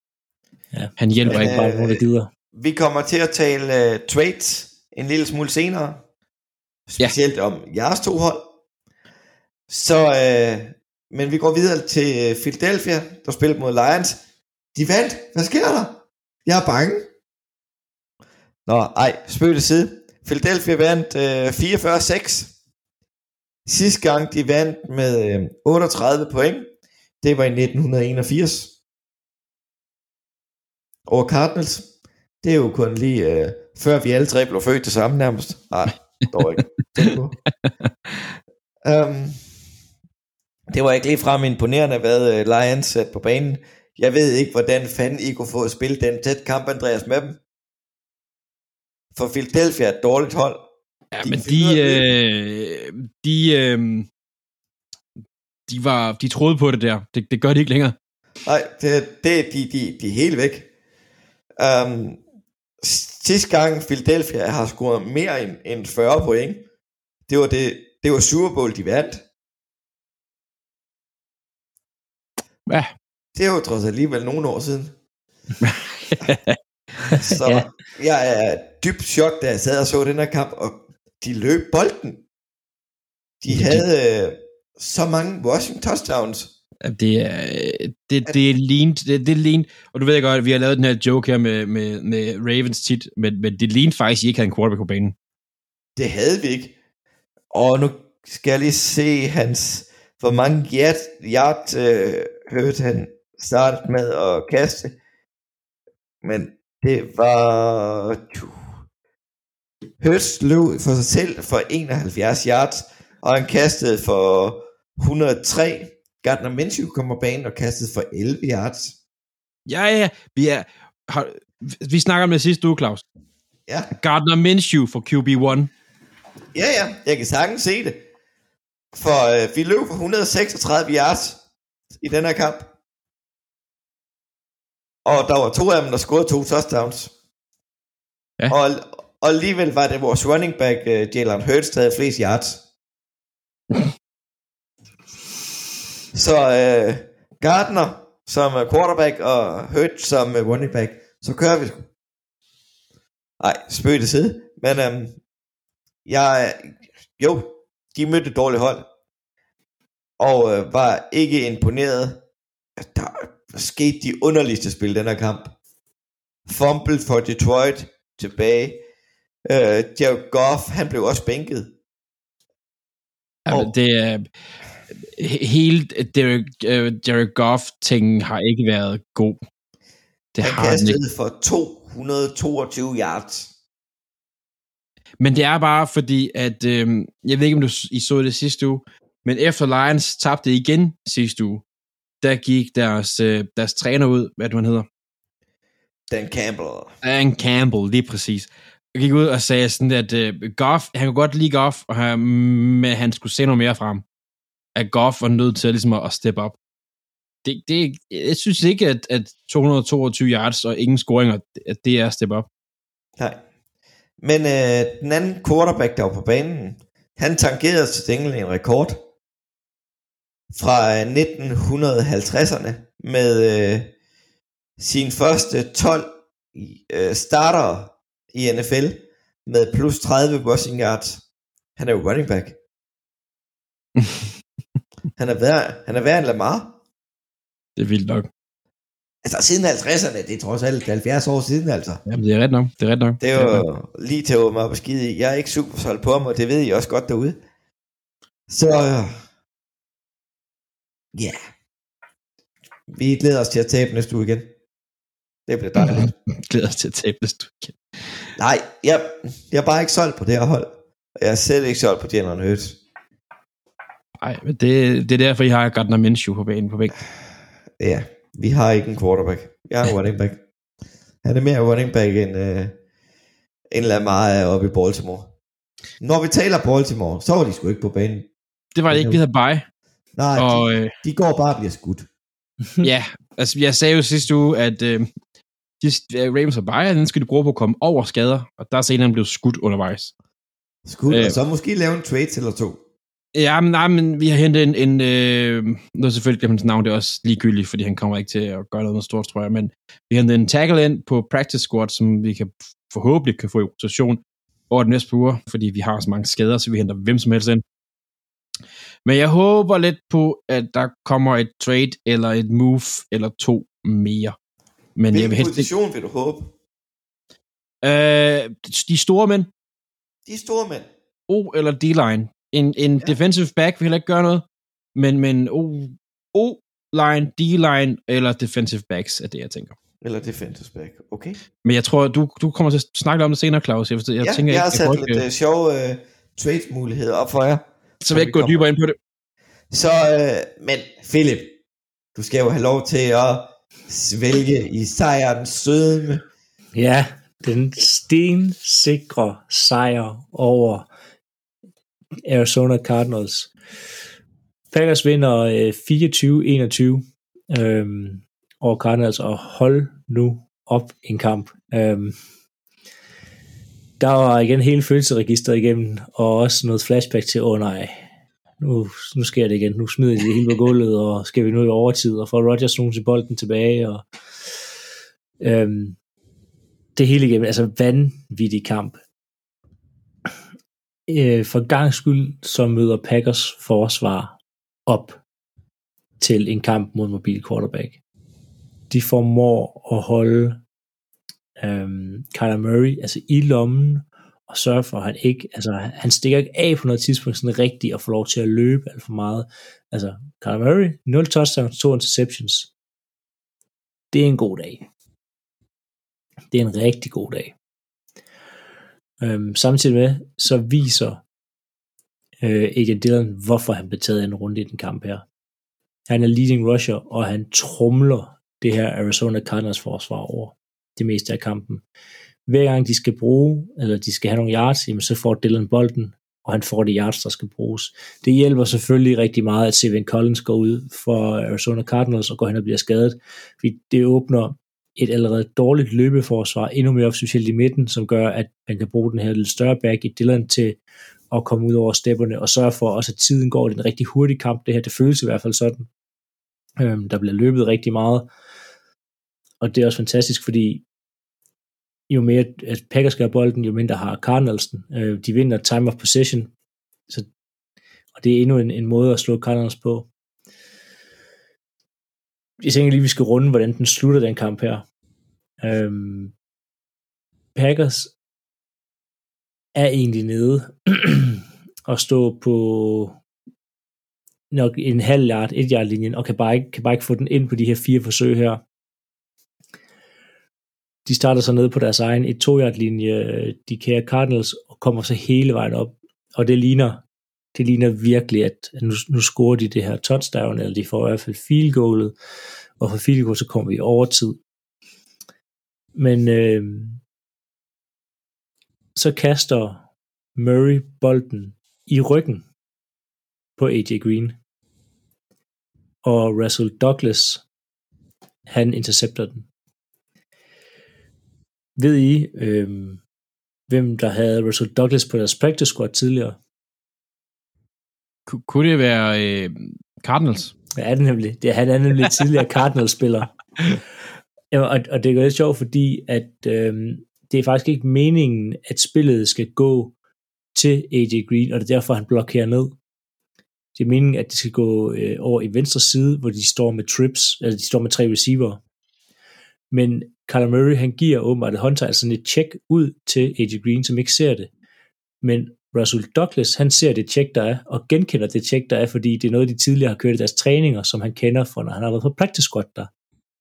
Ja. Han hjælper Men, ikke Bare bare. nogen, der gider. Vi kommer til at tale uh, trades en lille smule senere. Specielt ja. om jeres to hold. Så, uh, men vi går videre til øh, Philadelphia, der spillede mod Lions. De vandt. Hvad sker der? Jeg er bange. Nå, ej, spøg til side. Philadelphia vandt øh, 44-6. Sidste gang de vandt med øh, 38 point, det var i 1981. Over Cardinals. Det er jo kun lige øh, før vi alle tre blev født det samme nærmest. Nej, dog ikke. Um, det var ikke lige frem imponerende, hvad øh, Lions satte på banen. Jeg ved ikke, hvordan fanden I kunne få at spille den tæt kamp, Andreas, med dem. For Philadelphia er et dårligt hold. Ja, de men de, øh, de, øh, de, var, de troede på det der. Det, det gør de ikke længere. Nej, det, det, de, de, de er helt væk. Um, sidste gang Philadelphia har scoret mere end, end 40 point, det var, det, det var Super Bowl, de vandt. Ja, Det er jo trods alligevel nogle år siden. Så Ja. jeg er dybt chok, da jeg sad og så den her kamp, og de løb bolden. De Ja, de- havde øh, så mange rushing touchdowns. Det er, det, det er lean, det, det lean, og du ved godt, at vi har lavet den her joke her med, med, med Ravens tit, men, men det lean faktisk, I ikke havde en quarterback på banen. Det havde vi ikke. Og nu skal jeg lige se hans, hvor mange yard, yard øh, hørte han startet med at kaste. men det var... Hurts løb for sig selv for 71 yards, og han kastede for 103. Gardner Minshew kom på banen og kastede for 11 yards. Ja, ja, vi er... Har, vi snakker om det sidste uge, Claus. Ja, Gardner Minshew for QB1. ja, ja, jeg kan sagtens se det. For øh, vi løb for 136 yards i den her kamp. Og der var to af dem, der scorede to touchdowns. Ja. Og, og alligevel var det vores running back, uh, Jalen Hurts, der havde flest yards. Så uh, Gardner som quarterback og Hurts som running back, så kører vi. Nej, spøg det side. Men um, jeg, jo, de mødte et dårligt hold. Og uh, var ikke imponeret. Der skete de underligste spil den her kamp. Fumble for Detroit tilbage. Uh, Jared Goff, han blev også bænket. Jamen, Og- det er... he- Hele Derek, uh, Derek Goff-tingen har ikke været god. Det Han har den ikke. kastede for 222 yards. Men det er bare fordi, at øh, jeg ved ikke, om du I så det sidste uge, men efter Lions tabte igen sidste uge, der gik deres, øh, deres træner ud, hvad han hedder, Dan Campbell. Dan Campbell, lige præcis. Jeg gik ud og sagde sådan, at øh, Goff, han kunne godt lide Goff, og han, men han skulle se noget mere frem. At Goff var nødt til ligesom at, at steppe op. Det, det, jeg synes ikke, at, at 222 yards og ingen scoringer, at det er at steppe op. Nej. Men øh, den anden quarterback, der var på banen, han tangerede til gengæld en rekord fra øh, 1950'erne med øh, sin første 12 øh, starter i NFL med plus 30 rushing yards. Han er jo running back. han er værd, han er værd en Lamar. Det er vildt nok. Altså siden 50'erne, det er trods alt 70 år siden altså. Jamen, det er ret nok. Det er ret nok. Det er ret nok. jo lige til at åbne op og skide i. Jeg er ikke super solgt på ham, og det ved I også godt derude. Så øh, ja, vi glæder os til at tabe næste uge igen. Det bliver dejligt. glæder os til at tabe næste uge. Nej, jeg, jeg er bare ikke solgt på det her hold. Jeg er selv ikke solgt på Jalen Hurts. Nej, men det, det er derfor, I har Gardner Minshew på banen på bænken. Ja, vi har ikke en quarterback. Jeg en running back. Han er mere running back end, øh, end Lamar er oppe i Baltimore. Når vi taler Baltimore, så var de sgu ikke på banen. Det var det ikke, vi havde bye. Nej, Og de, øh, de går bare og bliver skudt. ja, altså jeg sagde jo sidste uge, at øh, de, øh, Ravens og den skal de bruge på at komme over skader, og der er så en, der blev skudt undervejs. Skud, Øh. og så måske lave en trade til eller to. Ja, men, nej, men vi har hentet en, en øh, nu er selvfølgelig hans navn, det er også ligegyldigt, fordi han kommer ikke til at gøre noget stort, tror jeg, men vi har hentet en tackle ind på practice squad, som vi kan forhåbentlig kan få i rotation over de næste par uger, fordi vi har så mange skader, så vi henter hvem som helst ind. Men jeg håber lidt på, at der kommer et trade eller et move eller to mere. Men jeg vil Hvilken helst ikke... position vil du håbe? Øh, de store mænd, De store mænd. O eller D-line. En, en Ja. defensive back vil heller ikke gøre noget, men, men O, O-line, D-line eller defensive backs er det, jeg tænker. Eller defensive back. Okay. Men jeg tror, du, du kommer til at snakke om det senere, Claus. Jeg, jeg ja, tænker jeg har ikke, sat lidt jeg, uh, sjove uh, trade-muligheder op for jer. Så vil jeg ikke gå dybere ind på det. Så, uh, men Philip, du skal jo have lov til at svælge i sejrens sødme. Ja, den stensikre sejr over Arizona Cardinals. Packers vinder øh, 24-21 øhm, over Cardinals, og hold nu op en kamp. Øhm, der var igen hele følelseregisteret igennem, og også noget flashback til, åh oh, nej, nu, nu sker det igen, nu smider de det hele på gulvet, og skal vi nu i overtid, og får Rodgers nogen til bolden tilbage, og øhm, det hele igennem, altså vanvittig kamp. Øh, for gang skyld, så møder Packers forsvar op til en kamp mod mobil quarterback. De formår at holde øhm, Kyler Murray altså i lommen, og sørge for, at han ikke, altså han stikker ikke af på noget tidspunkt sådan rigtigt, og får lov til at løbe alt for meget. Altså, Kyler Murray, 0 touchdowns, 2 interceptions. Det er en god dag. Det er en rigtig god dag. Øhm, samtidig med, så viser øh, AJ Dillon, hvorfor han blev taget en runde i den kamp her. Han er leading rusher, og han trumler det her Arizona Cardinals forsvar over det meste af kampen. Hver gang de skal bruge, eller de skal have nogle yards, jamen så får Dylan bolden, og han får de yards, der skal bruges. Det hjælper selvfølgelig rigtig meget, at Steven Collins går ud for Arizona Cardinals og går hen og bliver skadet, fordi det åbner et allerede dårligt løbeforsvar endnu mere op, i midten, som gør, at man kan bruge den her lidt større back i Dylan til at komme ud over stepperne, og sørge for også, at tiden går. Det er en rigtig hurtig kamp, det her. Det føles i hvert fald sådan. Øhm, der bliver løbet rigtig meget, og det er også fantastisk, fordi jo mere at Packers gør bolden, jo mindre har Cardinals den. Øh, de vinder time of possession, så, og det er endnu en, en måde at slå Cardinals på. Jeg tænker lige, vi skal runde, hvordan den slutter, den kamp her. Øhm, Packers er egentlig nede og stå på nok en halv yard, et yard linjen, og kan bare, ikke, kan bare ikke få den ind på de her fire forsøg her de starter så ned på deres egen et to linje de kære Cardinals, og kommer så hele vejen op. Og det ligner, det ligner virkelig, at nu, nu scorer de det her touchdown, eller de får i hvert fald field goalet, og for field goal, så kommer vi i overtid. Men øh, så kaster Murray bolden i ryggen på AJ Green. Og Russell Douglas, han intercepter den. Ved I, øh, hvem der havde Russell Douglas på deres practice squad tidligere? Ku- Kunne det være øh, Cardinals? Ja, det er nemlig. Det, han er nemlig tidligere Cardinals-spiller. Ja, og, og det er lidt sjovt, fordi at øh, det er faktisk ikke meningen, at spillet skal gå til AJ Green, og det er derfor, han blokerer ned. Det er meningen, at det skal gå øh, over i venstre side, hvor de står med trips, altså de står med tre receiver. Men Kyler Murray, han giver åbenbart et håndtegn, sådan et check ud til AJ Green, som ikke ser det. Men Russell Douglas, han ser det check, der er, og genkender det check, der er, fordi det er noget, de tidligere har kørt i deres træninger, som han kender fra, når han har været på practice squad der.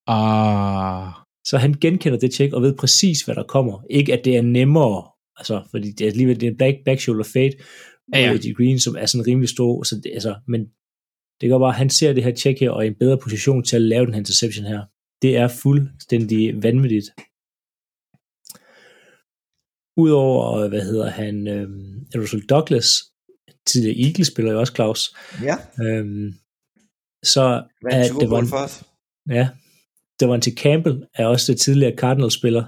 Ah, Så han genkender det check og ved præcis, hvad der kommer. Ikke at det er nemmere, altså, fordi det er alligevel det er en back, back shoulder fade, Ja, ja. ja. Green, som er sådan rimelig stor, så det, altså, men det går bare, at han ser det her check her, og er i en bedre position til at lave den her interception her. Det er fuldstændig vanvittigt. Udover, hvad hedder han, øhm, Russell Douglas, tidligere Eagles spiller jo også Claus, Ja, øhm, så er det var en, for os? ja, Devontae Campbell er også det tidligere Cardinals-spiller,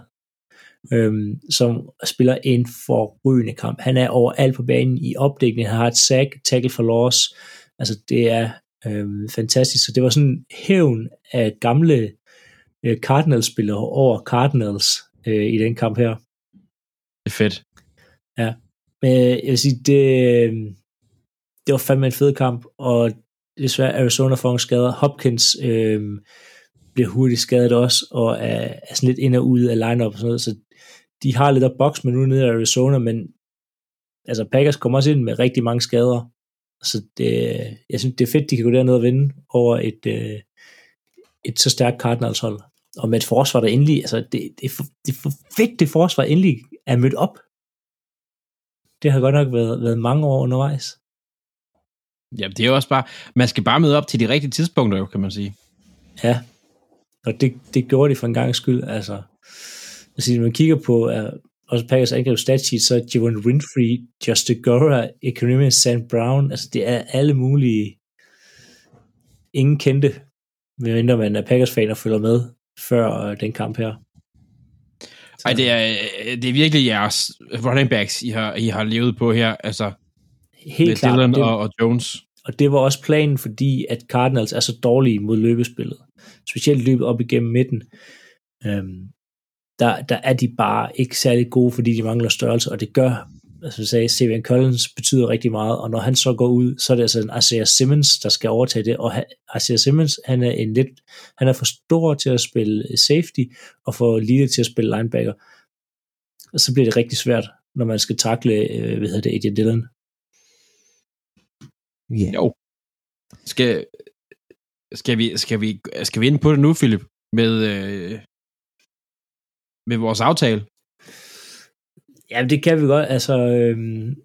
øhm, som spiller en forrygende kamp. Han er overalt på banen i opdækning, han har et sack, tackle for loss, altså det er øhm, fantastisk, så det var sådan hævn af gamle øh, Cardinals-spillere over Cardinals øh, i den kamp her. det er fedt. Men øh, jeg vil sige, det, øh, det var fandme en fed kamp, og desværre Arizona får nogle skader. Hopkins øh, bliver hurtigt skadet også, og er, er sådan lidt ind og ud af lineup og sådan noget, så de har lidt at boks med nu nede i Arizona, men altså Packers kommer også ind med rigtig mange skader, så det, jeg synes, det er fedt, de kan gå derned og vinde over et, øh, et så stærkt Cardinals hold. Og med et forsvar, der endelig, altså det, det, det er det forsvar endelig er mødt op. Det har godt nok været, været mange år undervejs. Ja, det er jo også bare, man skal bare møde op til de rigtige tidspunkter, jo, kan man sige. Ja, og det, det gjorde de for en gang skyld. Altså, altså når man kigger på uh, også Packers angreb statsheet, så Javon Winfrey, Just Gora, Economy, Sam Brown, altså det er alle mulige ingen kendte, medmindre man er Packers-fan og følger med før uh, den kamp her. Ej, det er, det er virkelig jeres running backs, I har, I har levet på her, altså Helt med klart, Dylan det, og, og Jones. og det var også planen, fordi at Cardinals er så dårlige mod løbespillet. Specielt løbet op igennem midten. Øhm, der, der er de bare ikke særlig gode, fordi de mangler størrelse, og det gør, altså jeg sagde, Steven Collins betyder rigtig meget, og når han så går ud, så er det altså en Isaiah Simmons, der skal overtage det, og Isaiah Simmons, han er en lidt, han er for stor til at spille safety, og for lille til at spille linebacker. Og så bliver det rigtig svært, når man skal takle, øh, hvad hedder det, AJ Dillon. Ja. Jo. Skal, skal, vi, skal, vi, skal vi ind på det nu, Philip? Med, øh, med vores aftale? Ja, det kan vi godt. Altså, øhm,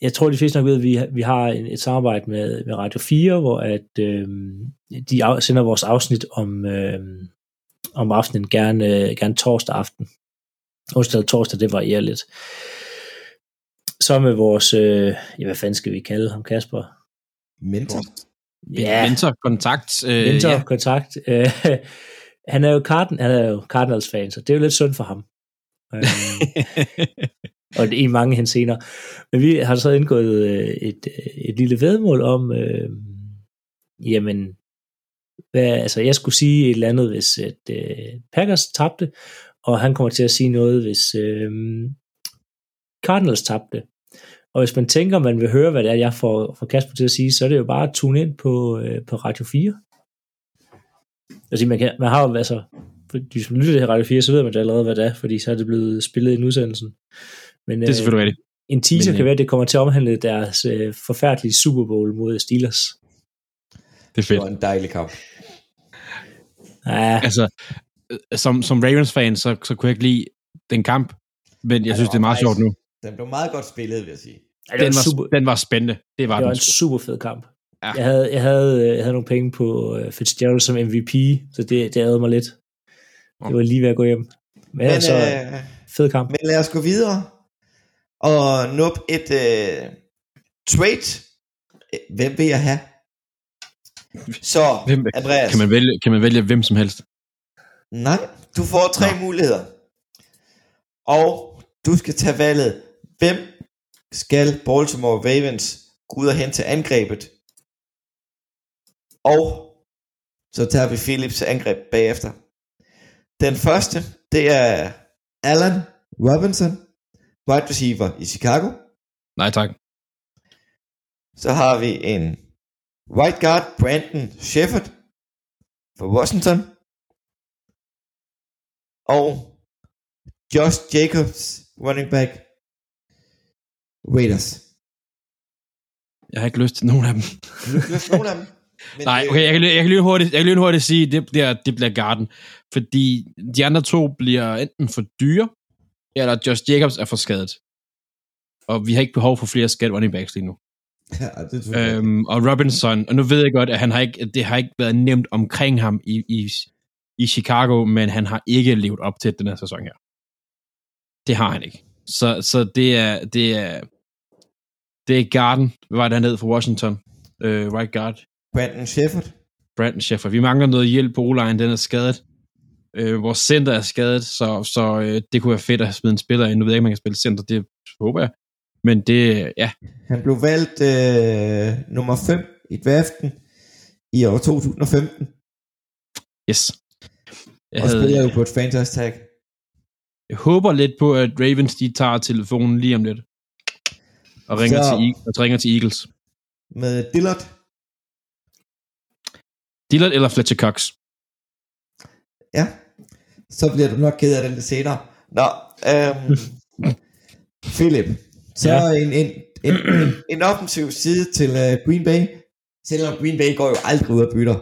jeg tror, de fleste nok ved, at vi, vi har et samarbejde med, med Radio 4, hvor at, øhm, de af, sender vores afsnit om, øhm, om aftenen, gerne, gerne torsdag aften. Onsdag torsdag, det varierer lidt. Så med vores, øh, ja, hvad fanden skal vi kalde ham, Kasper? Mentor. Ja, Mentor, kontakt. Øh, mentor, ja. kontakt. Øh, han er jo, Cardin, han er jo Cardinals-fan, så det er jo lidt synd for ham. Øhm. Og det er i mange hensener. Men vi har så indgået øh, et, et lille vedmål om, øh, jamen, hvad, altså jeg skulle sige et eller andet, hvis at, øh, Packers tabte, og han kommer til at sige noget, hvis øh, Cardinals tabte. Og hvis man tænker, man vil høre, hvad det er, jeg får, får Kasper til at sige, så er det jo bare at tune ind på, øh, på Radio 4. Altså, man, kan, man har jo, altså, hvis man lytter til Radio 4, så ved man det allerede, hvad det er, fordi så er det blevet spillet i udsendelsen. Men, Det er selvfølgelig rigtigt. En teaser Men, kan øh, være, at det kommer til at omhandle deres øh, forfærdelige Super Bowl mod Steelers. Det er fedt. Det var en dejlig kamp. Ja, Altså, øh, som, som Ravens-fan, så, så kunne jeg ikke lide den kamp, men jeg Ej, synes, det er var meget sjovt nu. Den blev meget godt spillet, vil jeg sige. det, Den var var, super, den var spændende. Det var det var den en super fed kamp. Ja. Jeg, havde, jeg, havde, øh, jeg havde nogle penge på Fitzgerald som MVP, så det, det ærede mig lidt. Det var lige ved at gå hjem. Men, Men, altså, øh, fed kamp. men lad os gå videre og nup et øh, trade. Hvem vil jeg have? Så, Hvem, Andreas. kan, man vælge, kan man vælge hvem som helst? Nej, du får tre Nå. muligheder. Og du skal tage valget. Hvem skal Baltimore Ravens gå ud og hente til angrebet? Og så tager vi Philips angreb bagefter. Den første, det er Allen Robinson, wide receiver i Chicago. Nej, tak. Så har vi en right guard, Brandon Shepard for Washington. Og Josh Jacobs, running back, Raiders. Jeg har ikke lyst til nogen af dem. Du har ikke lyst til nogen af dem? Men Nej, det- okay, jeg kan, lige- jeg kan hurtigt, jeg kan lige hurtigt sige, det bliver, det bliver Garden. Fordi de andre to bliver enten for dyre, eller Josh Jacobs er for skadet. Og vi har ikke behov for flere skadet running backs lige nu. Ja, det tror jeg. Øhm, og Robinson, og nu ved jeg godt, at han har ikke, det har ikke været nemt omkring ham i, i, i Chicago, men han har ikke levet op til den her sæson her. Det har han ikke. Så, så det er, det er, det er Garden, hvad var det ned for Washington? Øh, right guard. Brandon Shepard. Brandon Sheffer. Vi mangler noget hjælp på O-line, den er skadet. Øh, vores center er skadet, så, så øh, det kunne være fedt at smide en spiller ind. Nu ved jeg ikke, om man kan spille center, det håber jeg. Men det, ja, Han blev valgt øh, nummer 5 i draften i år 2015, yes. Jeg, og spiller jo havde, på et franchise tag. jeg håber lidt på, at Ravens de tager telefonen lige om lidt. Og ringer, Så- til, og ringer til Eagles. Med Dillard. Dillard eller Fletcher Cox. Ja, så bliver du nok ked af den lidt senere. Nå, øhm, Philip, så Ja. en, en, en, en, en offensiv side til uh, Green Bay, selvom Green Bay går jo aldrig ud og bytter.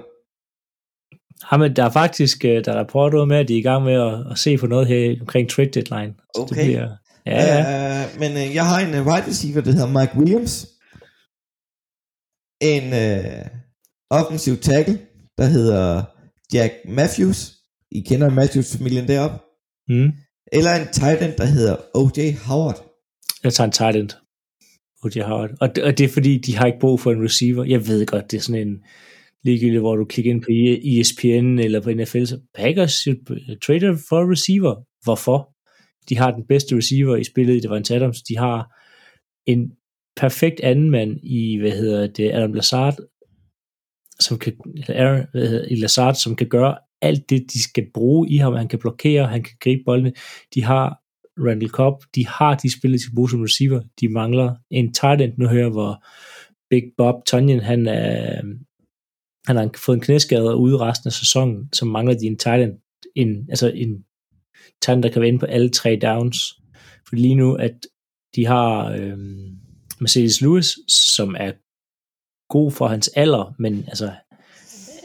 Ja, men der er faktisk øh, der er rapporter med, at de er i gang med at, at se på noget her omkring trade deadline. Så det Okay. bliver, ja, ja. Uh, men uh, jeg har en uh, wide receiver, der hedder Mike Williams. En uh, offensiv tackle, der hedder Jack Matthews. I kender Matthews-familien deroppe. Mm. Eller en tight end, der hedder O.J. Howard. Jeg tager en tight end. O.J. Howard. Og det, og det er fordi, de har ikke brug for en receiver. Jeg ved godt, det er sådan en ligegyldigt, hvor du klikker ind på E- ESPN eller på NFL. Så Packers trader for receiver. Hvorfor? De har den bedste receiver i spillet i Devante Adams. De har en perfekt anden mand i, hvad hedder det, Adam Lazard, som kan, eller Aaron, i Lazard, som kan gøre alt det, de skal bruge i ham. Han kan blokere, han kan gribe boldene. De har Randall Cobb, de har de spillere, de skal bruge som receiver. De mangler en tight end nu hører hvor Big Bob Tonyan, han, er, han har fået en knæskade og ude resten af sæsonen, så mangler de en tight end, en, altså en tight end, der kan være inde på alle tre downs. For lige nu, at de har øh, Mercedes Lewis, som er god for hans alder, men altså,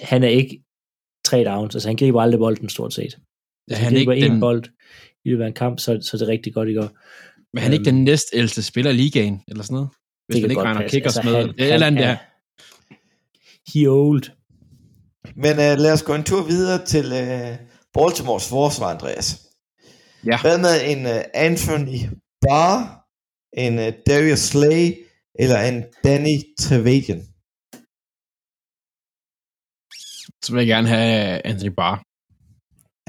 han er ikke tre downs, altså han griber aldrig bolden stort set. Er han han ikke ikke en den, bold i løbet af en kamp, så, så er det rigtig godt, I går. men er han ikke den næstældste spiller i ligaen, eller sådan noget? Hvis Det man kan ikke regner kickers Altså, med. han- er eller andet han der. He old. Men uh, lad os gå en tur videre til uh, Baltimores forsvar, Andreas. Ja. Hvad med en uh, Anthony Barr, en uh, Darius Slay, eller en Danny Trevathan? Så vil jeg gerne have Anthony Barr.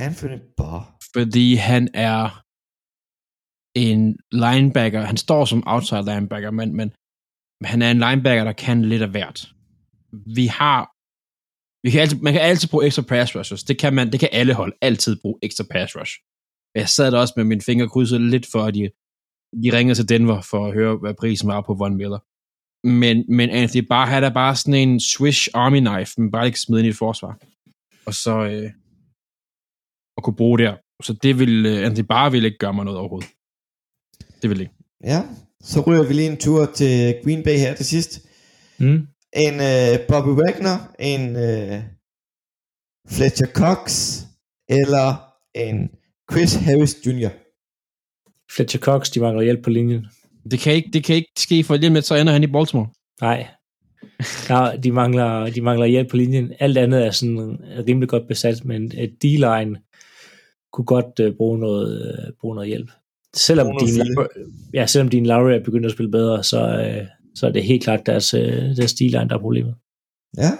Anthony Barr. fordi han er en linebacker. Han står som outside linebacker, men, men, han er en linebacker, der kan lidt af hvert. Vi har vi kan altid, man kan altid bruge ekstra pass rushes. Det kan, man, det kan alle hold altid bruge ekstra pass rush. Jeg sad der også med mine fingre krydset lidt for, at de, de ringede til Denver for at høre, hvad prisen var på Von Miller. Men, men Anthony Barr havde der bare sådan en Swish Army knife, man bare ikke smide ind i et forsvar. Og så, øh, at kunne bruge der. Så det vil, uh, Anthony Barr vil ikke gøre mig noget overhovedet. Det vil ikke. Ja, så ryger vi lige en tur til Green Bay her til sidst. Mm. En uh, Bobby Wagner, en uh, Fletcher Cox, eller en Chris Harris Jr. Fletcher Cox, de mangler hjælp på linjen. Det kan ikke, det kan ikke ske for lige med, så ender han i Baltimore. Nej. Ja, de, mangler, de mangler hjælp på linjen. Alt andet er sådan rimelig godt besat, men et D-line kunne godt uh, bruge, noget, uh, bruge noget hjælp. Selvom din, ja, selvom din Lowry er begyndt at spille bedre, så, uh, så er det helt klart deres, uh, deres D-line, der er problemet. Ja.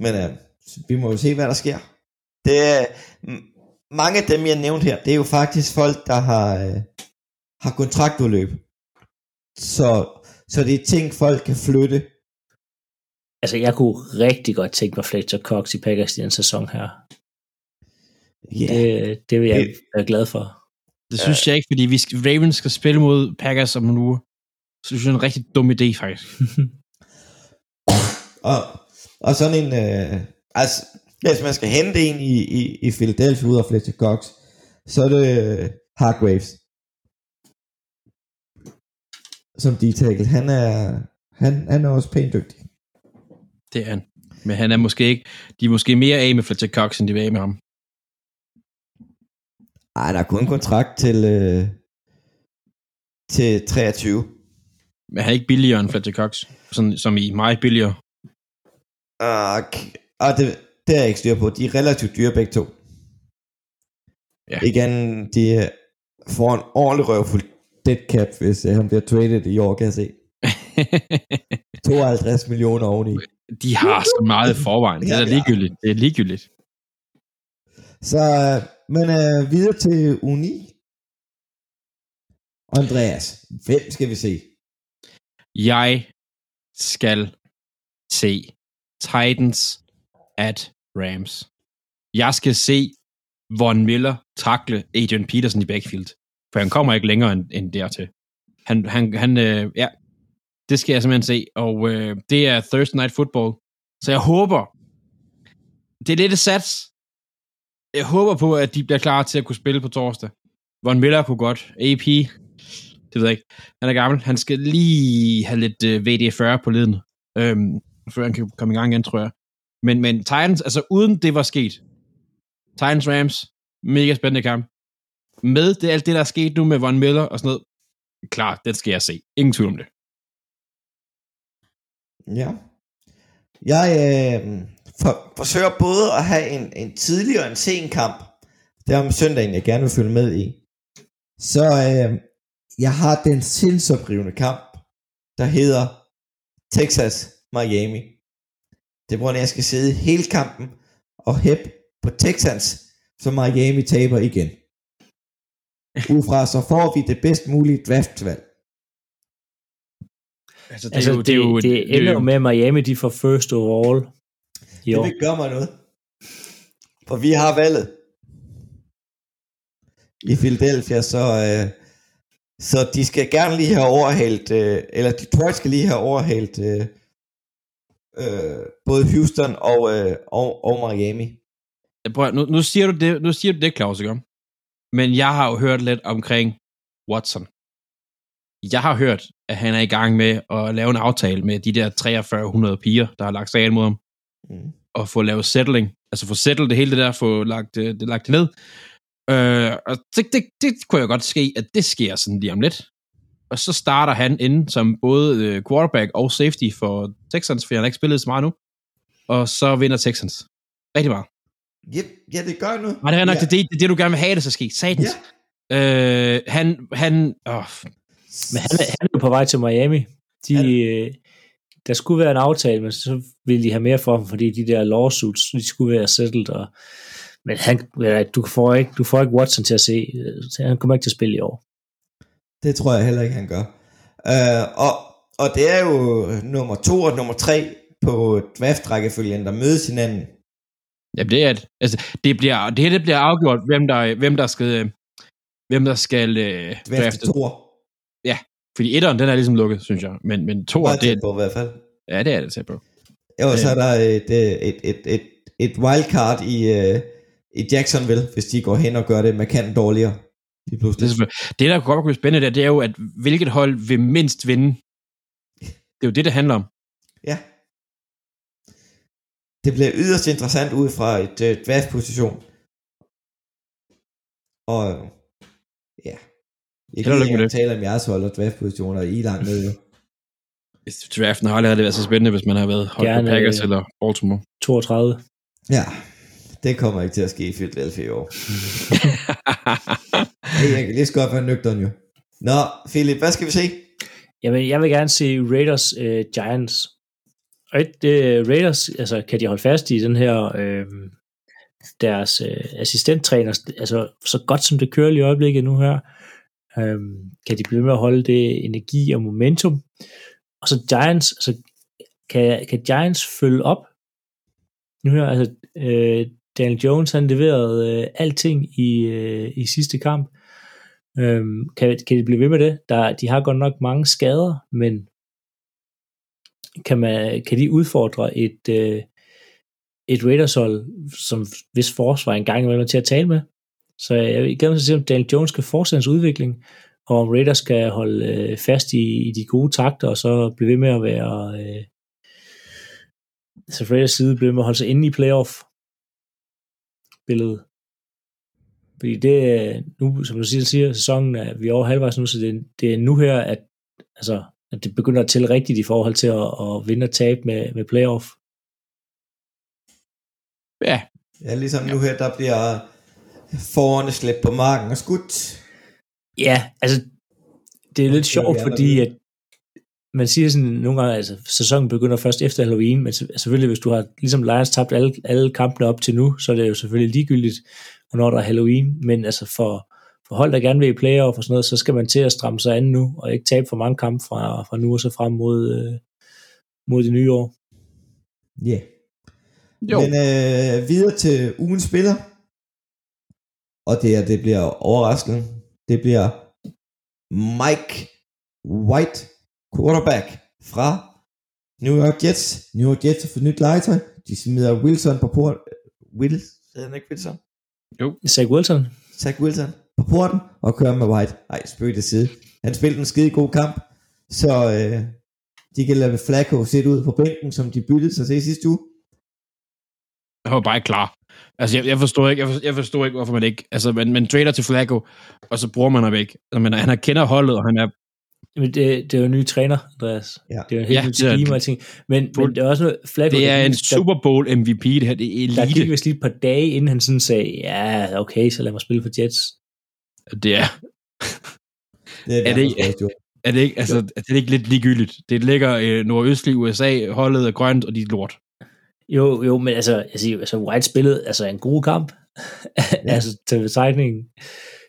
Men uh, vi må jo se, hvad der sker. Det er, mange af dem, jeg nævnte her, det er jo faktisk folk, der har, uh, har kontraktudløb. Så, så det er ting, folk kan flytte. Altså, jeg kunne rigtig godt tænke mig Fletcher Cox i Packers i den sæson her. Ja. Det, det vil jeg Det- være glad for. Det synes jeg ikke, fordi vi skal, Ravens skal spille mod Packers om en uge. Så synes jeg, det er en rigtig dum idé, faktisk. Og, og sådan en, øh, altså, hvis man skal hente en i, i, i Philadelphia ud af Fletcher Cox, så er det øh, Hargraves. Som D-tackle. Han er, han, han er også pænt dygtig. Det er han. Men han er måske ikke, de er måske mere af med Fletcher Cox, end de vil af med ham. Ej, der er kun kontrakt til, øh, til 23. Men han er ikke billigere end Fletcher Cox. Sådan, som i meget billigere. Og, og det, det er jeg ikke styr på. De er relativt dyre begge to. Ja. Igen, de får en ordentlig røvfuld dead cap, hvis øh, han bliver traded i år, kan jeg se. 52 millioner oveni. de har så meget i forvejen. Det er Ja, ligegyldigt. Det er ligegyldigt. Så, øh, men øh, videre til Uni. Andreas, hvem skal vi se? Jeg skal se Titans at Rams. Jeg skal se Von Miller takle Adrian Peterson i backfield. For han kommer ikke længere end, end dertil. Han, han, han øh, ja, det skal jeg simpelthen se. Og øh, det er Thursday Night Football. Så jeg håber, det er lidt et sats. Jeg håber på, at de bliver klar til at kunne spille på torsdag. Von Miller kunne godt. AP, det ved jeg ikke. Han er gammel. Han skal lige have lidt øh, VD40 på leden, øhm, før han kan komme i gang igen, tror jeg. Men, men Titans, altså uden det var sket, Titans Rams, mega spændende kamp. Med det, alt det, der er sket nu med Von Miller og sådan noget, klar, det skal jeg se. Ingen tvivl om det. Ja. Jeg øh, for, forsøger både at have en, en tidlig og en sen kamp. Det er om søndagen, jeg gerne vil følge med i. Så øh, jeg har den sindsoprivende kamp, der hedder Texas Miami. Det er, hvor jeg skal sidde hele kampen og hæppe på Texans, så Miami taber igen. Udfra så får vi det bedst mulige draftvalg. Altså, Altså, det, det, det, det ender jo med, at Miami de får first overall i Det år. gøre mig noget. For vi har valget. I Philadelphia, så, øh, så de skal gerne lige have overhældt, øh, eller Detroit skal lige have overhældt øh, øh, både Houston og, øh, og, og Miami. Prøv, nu, nu, siger du det, nu siger du det, Claus, ikke? Men jeg har jo hørt lidt omkring Watson. Jeg har hørt, at han er i gang med at lave en aftale med de der 4300 piger, der har lagt sig mod ham. Mm. at få lavet settling, altså få settled det hele det der, få lagt, det lagt det ned. Øh, og det, det, det kunne jo godt ske, at det sker sådan lige om lidt. Og så starter han ind som både øh, quarterback og safety for Texans, for han har ikke spillet så meget nu. Og så vinder Texans. Rigtig meget. Ja, ja det gør nu. Nej, det er nok ja. det, det, det, du gerne vil have, det så ske. Satans. Ja. Øh, han, han, åh, Men han, er- han er jo på vej til Miami. De, øh, der skulle være en aftale, men så ville de have mere for ham, fordi de der lawsuits, de skulle være settled. Og, men han, ja, du, får ikke, du får ikke Watson til at se. øh, Han kommer ikke til at spille i år. Det tror jeg heller ikke, han gør. Uh, og, og det er jo nummer to og nummer tre på draft-rækkefølgen, der mødes hinanden. Jamen, det er det. Altså, det, bliver, det her det bliver afgjort, hvem der, hvem der skal, øh, hvem der skal øh, Draft drafte. to. Fordi etteren, den er ligesom lukket, synes jeg. Men, men Meget det, tæt på i hvert fald. ja, det er det tæt på. Jo, så Ja. er der et, øh, et, et, et, et wildcard i, uh, i Jacksonville, hvis de går hen og gør det markant dårligere. Lige Det, er pludselig. selvfølgelig- det der godt kunne blive spændende der, det er jo, at hvilket hold vil mindst vinde. Det er jo det, det handler om. Ja. Det bliver yderst interessant ud fra et uh, draft-position. Og ja. Jeg kan ikke tale om jeres hold og draft-positioner i langt ned. jo. Draften har aldrig været så spændende, hvis man har været holdt på Gerne, Packers øh, eller Baltimore. 32. Ja, det kommer ikke til at ske i Philadelphia i år. Hey, jeg kan lige så godt være nøgteren jo. Nå, Philip, hvad skal vi se? Jamen, jeg vil gerne se Raiders øh, Giants. Og et, Raiders, altså kan de holde fast i den her, øh, deres øh, assistenttræner, altså så godt som det kører lige i øjeblikket nu her, øh, kan de blive ved med at holde det energi og momentum. Og så Giants, altså kan, kan Giants følge op? Nu her, altså øh, Daniel Jones, han leverede øh, alting i, øh, i sidste kamp. Øhm, kan, kan de blive ved med det? Der, de har godt nok mange skader, men kan, man, kan de udfordre et, øh, et raiders som hvis forsvar engang imellem er til at tale med? Så jeg vil gerne se, om Daniel Jones skal fortsætte hans udvikling, og om Raiders skal holde øh, fast i, i de gode takter, og så blive ved med at være... Øh, altså så Raiders side bliver ved med at holde sig inde i playoff billedet. Fordi det er nu, som du siger, siger sæsonen er vi er over halvvejs nu, så det, det er nu her, at, altså, at det begynder at tælle rigtigt i forhold til at, at vinde og tabe med, med playoff. ja, Ja, ligesom nu her, der bliver forårene slæbt på marken og skudt. Ja, altså, det er lidt sjovt, fordi at man siger sådan nogle gange, altså sæsonen begynder først efter Halloween, men se- selvfølgelig hvis du har ligesom Lions tabt alle, alle kampene op til nu, så er det jo selvfølgelig ligegyldigt, hvornår der er Halloween, men altså for, for hold, der gerne vil i playoff og sådan noget, så skal man til at stramme sig an nu, og ikke tabe for mange kampe fra, fra nu og så frem mod, øh, mod det nye år. Ja. Yeah. jo. Men øh, videre til ugens spiller. Og det er, det bliver overraskende. Det bliver Mike White, quarterback fra New York Jets. New York Jets har fået nyt legetøj. De smider Wilson på port. Will, hedder han ikke Wilson? Zach Wilson, Zach Wilson porten og kører med White. Ej, spøg det side. Han spillede en skide god kamp, så øh, de kan lade Flacco sætte ud på bænken, som de byttede sig til i sidste uge. Jeg var bare ikke klar. Altså, jeg, jeg forstår ikke, jeg, forstår, jeg forstår ikke, hvorfor man ikke... Altså, man, man trader til Flacco, og så bruger man ham ikke. Altså, men han har kender holdet, og han er... men det, det er jo en ny træner, Andreas. Ja. Det er jo en helt Ja, ny det er- scheme og ting. Men, men det er også noget, Flacco, Det er der- en der- Super Bowl MVP, det her. Det er Der elite. gik vist lige et par dage, inden han sådan sagde, ja, okay, så lad mig spille for Jets. Det er... Det er, Er det ikke- Er det ikke, altså, er det ikke lidt ligegyldigt? Det ligger øh, nordøstlig USA, holdet er grønt, og de er lort. Jo, jo, men altså, jeg siger, altså White spillede altså en god kamp, ja. altså til betegningen.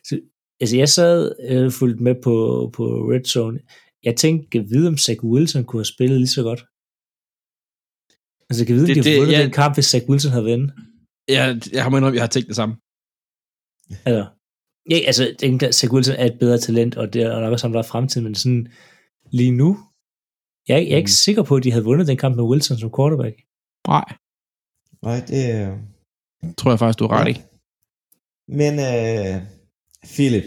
Så, altså jeg sad øh, fulgt med på, på Red Zone. Jeg tænkte, kan vide, om Zach Wilson kunne have spillet lige så godt. Altså, kan vide, om Det- de havde det- vundet ja. den kamp, hvis Zach Wilson havde vundet. Jeg, jeg har jeg har tænkt det samme. Altså, ja, altså, jeg tænker, at Zach Wilson er et bedre talent, og det er nok også ham, der er fremtiden, men sådan lige nu, jeg, er- jeg er ikke Mm. sikker på, at de havde vundet den kamp med Wilson som quarterback. Nej, Nej, det er... tror jeg faktisk, du er ret i. Men øh, Philip,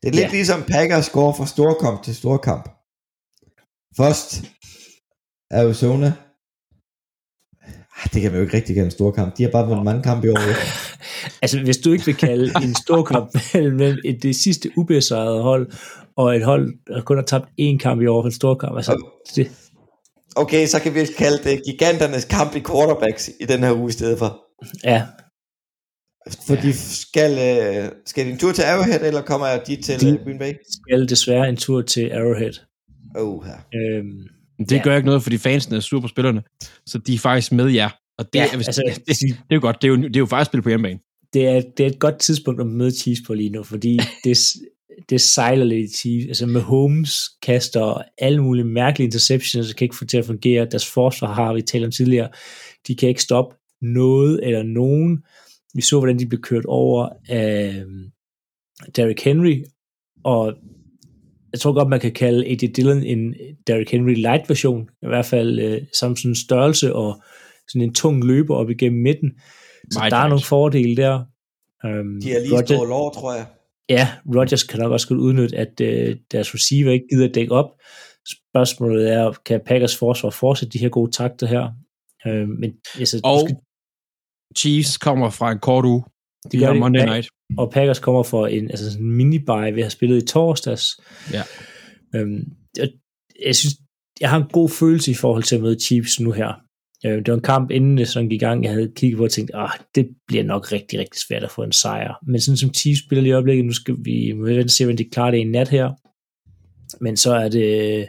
det er lidt Ja. ligesom Packers går fra storkamp til storkamp. Først Arizona Det kan man jo ikke rigtig kalde en stor kamp. De har bare vundet mange kampe i år. Altså, hvis du ikke vil kalde en stor kamp mellem et, det sidste ubesejrede hold, og et hold, der kun har tabt én kamp i år for en stor kamp, altså, det, Okay, så kan vi kalde det giganternes kamp i quarterbacks i den her uge i stedet for. ja, For de skal, øh, skal de en tur til Arrowhead, eller kommer de til De- øh, Green Bay? skal desværre en tur til Arrowhead. Oh, her. Øhm, Det Ja. gør ikke noget, fordi fansene er sur på spillerne. Så de er faktisk med jer. Og det, Ja, er, altså, det, det, det, er jo godt. Det er jo, det er jo faktisk spil på hjemmebane. det, er, det er et godt tidspunkt at møde Chiefs på lige nu, fordi det, det sejler lidt i Chiefs. Altså med Holmes kaster alle mulige mærkelige interceptions, der kan ikke få til at fungere. Deres forsvar har vi talt om tidligere. De kan ikke stoppe noget eller nogen. Vi så, hvordan de blev kørt over af Derrick Henry, og jeg tror godt, man kan kalde A.J. Dillon en Derrick Henry light version, i hvert fald øh, som sådan en størrelse og sådan en tung løber op igennem midten. Så Meget der er nogle fordele der. Um, De har lige stået lår, tror jeg. Ja, Rodgers kan nok også godt udnytte, at øh, deres receiver ikke gider at dække op. Spørgsmålet er, kan Packers forsvar fortsætte de her gode takter her? Øh, men altså, Og skal, Chiefs kommer fra en kort uge. De gør de. Monday Ja. Night. Og Packers kommer for en, altså sådan en mini-buy, vi har spillet i torsdags. Ja. Øhm, jeg, jeg synes, jeg har en god følelse i forhold til at møde Chiefs nu her. Øh, det var en kamp, inden det sådan gik i gang, jeg havde kigget på og tænkt, ah, det bliver nok rigtig, rigtig svært at få en sejr. Men sådan som Chiefs spiller lige i øjeblikket, nu skal vi må vente og se, hvordan de klarer det i nat her. Men så er det,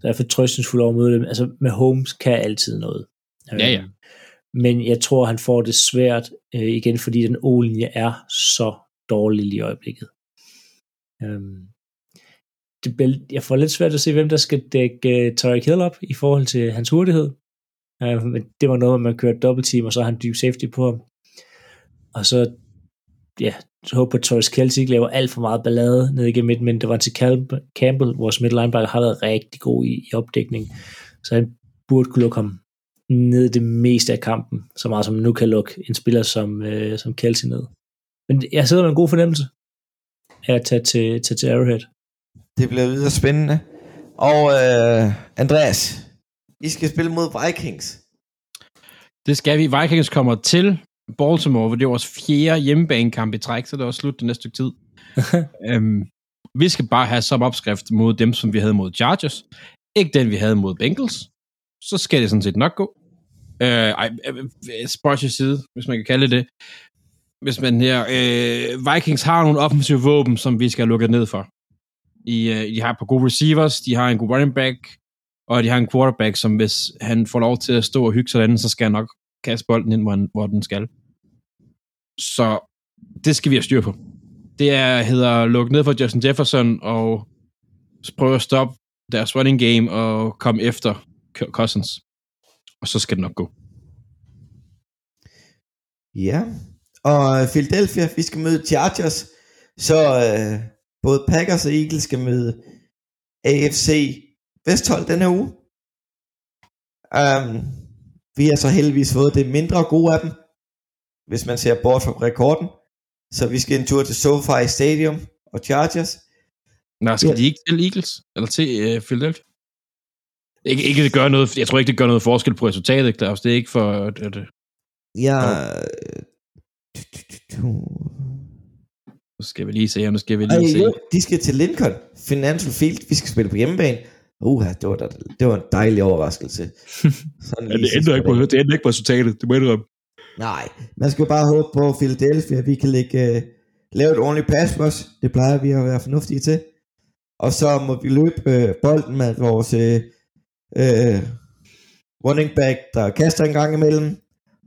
så er jeg fortrøstningsfuld over at møde dem. Altså med Holmes kan altid noget. Ja, ja. Men jeg tror, han får det svært øh, igen, fordi den O-linje er så dårlig lige i øjeblikket. Øhm, det, bliver- jeg får lidt svært at se, hvem der skal dække øh, Tyreek Hill op i forhold til hans hurtighed. Uh, men det var noget, man kørte dobbelt team, og så har han dyb safety på ham. Og så, ja, så håber på, at Torres Kelsey ikke laver alt for meget ballade ned igennem midten, men det var til Campbell, vores middle linebacker, har været rigtig god i, i opdækning. Så han burde kunne lukke ham ned det meste af kampen, så meget som nu kan lukke en spiller som, øh, som Kelsey ned. Men jeg sidder med en god fornemmelse af at tage til, tage til Arrowhead. Det bliver videre spændende. Og øh, Andreas, I skal spille mod Vikings. Det skal vi. Vikings kommer til Baltimore, hvor det er vores fjerde hjemmebanekamp i træk, så det er også slut det næste stykke tid. øhm, vi skal bare have som opskrift mod dem, som vi havde mod Chargers. Ikke den, vi havde mod Bengals. Så skal det sådan set nok gå. Øh, ej, øh, øh til side, hvis man kan kalde det. Hvis man her... Øh, Vikings har nogle offensive våben, som vi skal lukke ned for. I, øh, de har par gode receivers, de har en god running back, og de har en quarterback, som hvis han får lov til at stå og hygge sådan, så skal han nok kaste bolden ind, hvor, han, hvor den skal. Så det skal vi have styr på. Det er, hedder lukke ned for Justin Jefferson og prøve at stoppe deres running game og komme efter Cousins. Og så skal det nok gå. Ja. Og øh, Philadelphia, vi skal møde Chargers. Så øh, både Packers og Eagles skal møde AFC Vesthold denne uge. Um, vi har så heldigvis fået det mindre gode af dem, hvis man ser bort fra rekorden. Så vi skal en tur til SoFi Stadium og Chargers. Nej, skal ja. de ikke til Eagles? Eller til øh, Philadelphia? Ikke, ikke det gør noget, jeg tror ikke, det gør noget forskel på resultatet, Claus. Det er ikke for... At, at, Ja, nu skal vi lige se, nu skal vi Ej, lige se. jo, de skal til Lincoln Financial Field. Vi skal spille på hjemmebane. Uha, det var, da, det var en dejlig overraskelse. Sådan lige sidst det ændrer ikke på resultatet, det må jeg indrømme. Nej, man skal bare håbe på Philadelphia, at vi kan lægge, uh, lave et ordentligt pass rush. Det plejer vi at være fornuftige til. Og så må vi løbe uh, bolden med vores uh, øh, running back, der kaster en gang imellem,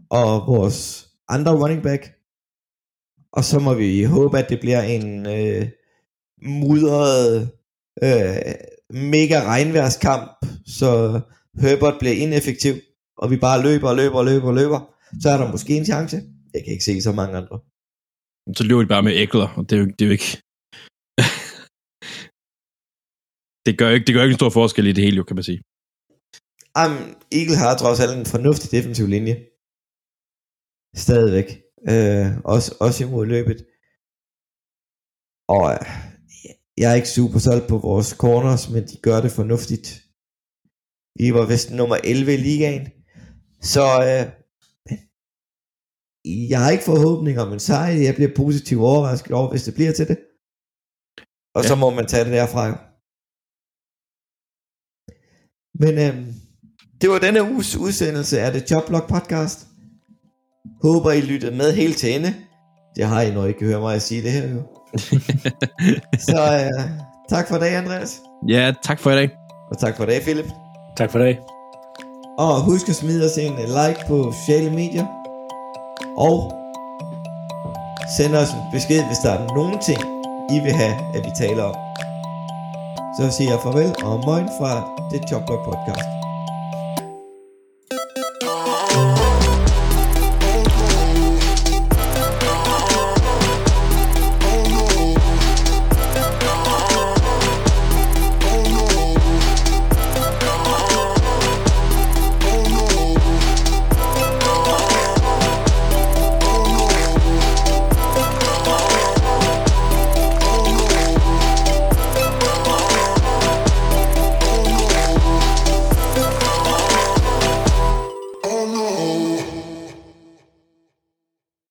og vores andre running back. Og så må vi håbe, at det bliver en øh, mudret, øh, mega regnværskamp, så Herbert bliver ineffektiv, og vi bare løber og løber og løber og løber så er der måske en chance. Jeg kan ikke se så mange andre. Så løber de bare med ægler, og det er jo, det er jo ikke... det, gør ikke, det gør ikke en stor forskel i det hele, jo, kan man sige. Um, Eagle har trods alt en fornuftig defensiv linje. Stadigvæk. Øh, også, også imod løbet. Og øh, jeg er ikke super solgt på vores corners, men de gør det fornuftigt. Vi var vist nummer 11 i ligaen. Så øh, jeg har ikke forhåbning om en sejr. Jeg bliver positivt overrasket over, hvis det bliver til det. Og ja. så må man tage det derfra. Men øhm, det var denne uges udsendelse af The Joblog Podcast. Håber I lyttede med helt til ende. Det har I, når I kan høre mig sige det her jo. så øh, tak for i dag, Andreas. Ja, tak for i dag. Og tak for i dag, Philip. Tak for det. Og husk at smide os en like på sociale medier. Og send os en besked, hvis der er nogen ting, I vil have, at vi taler om. Så siger jeg farvel og moin fra The Chopper Podcast.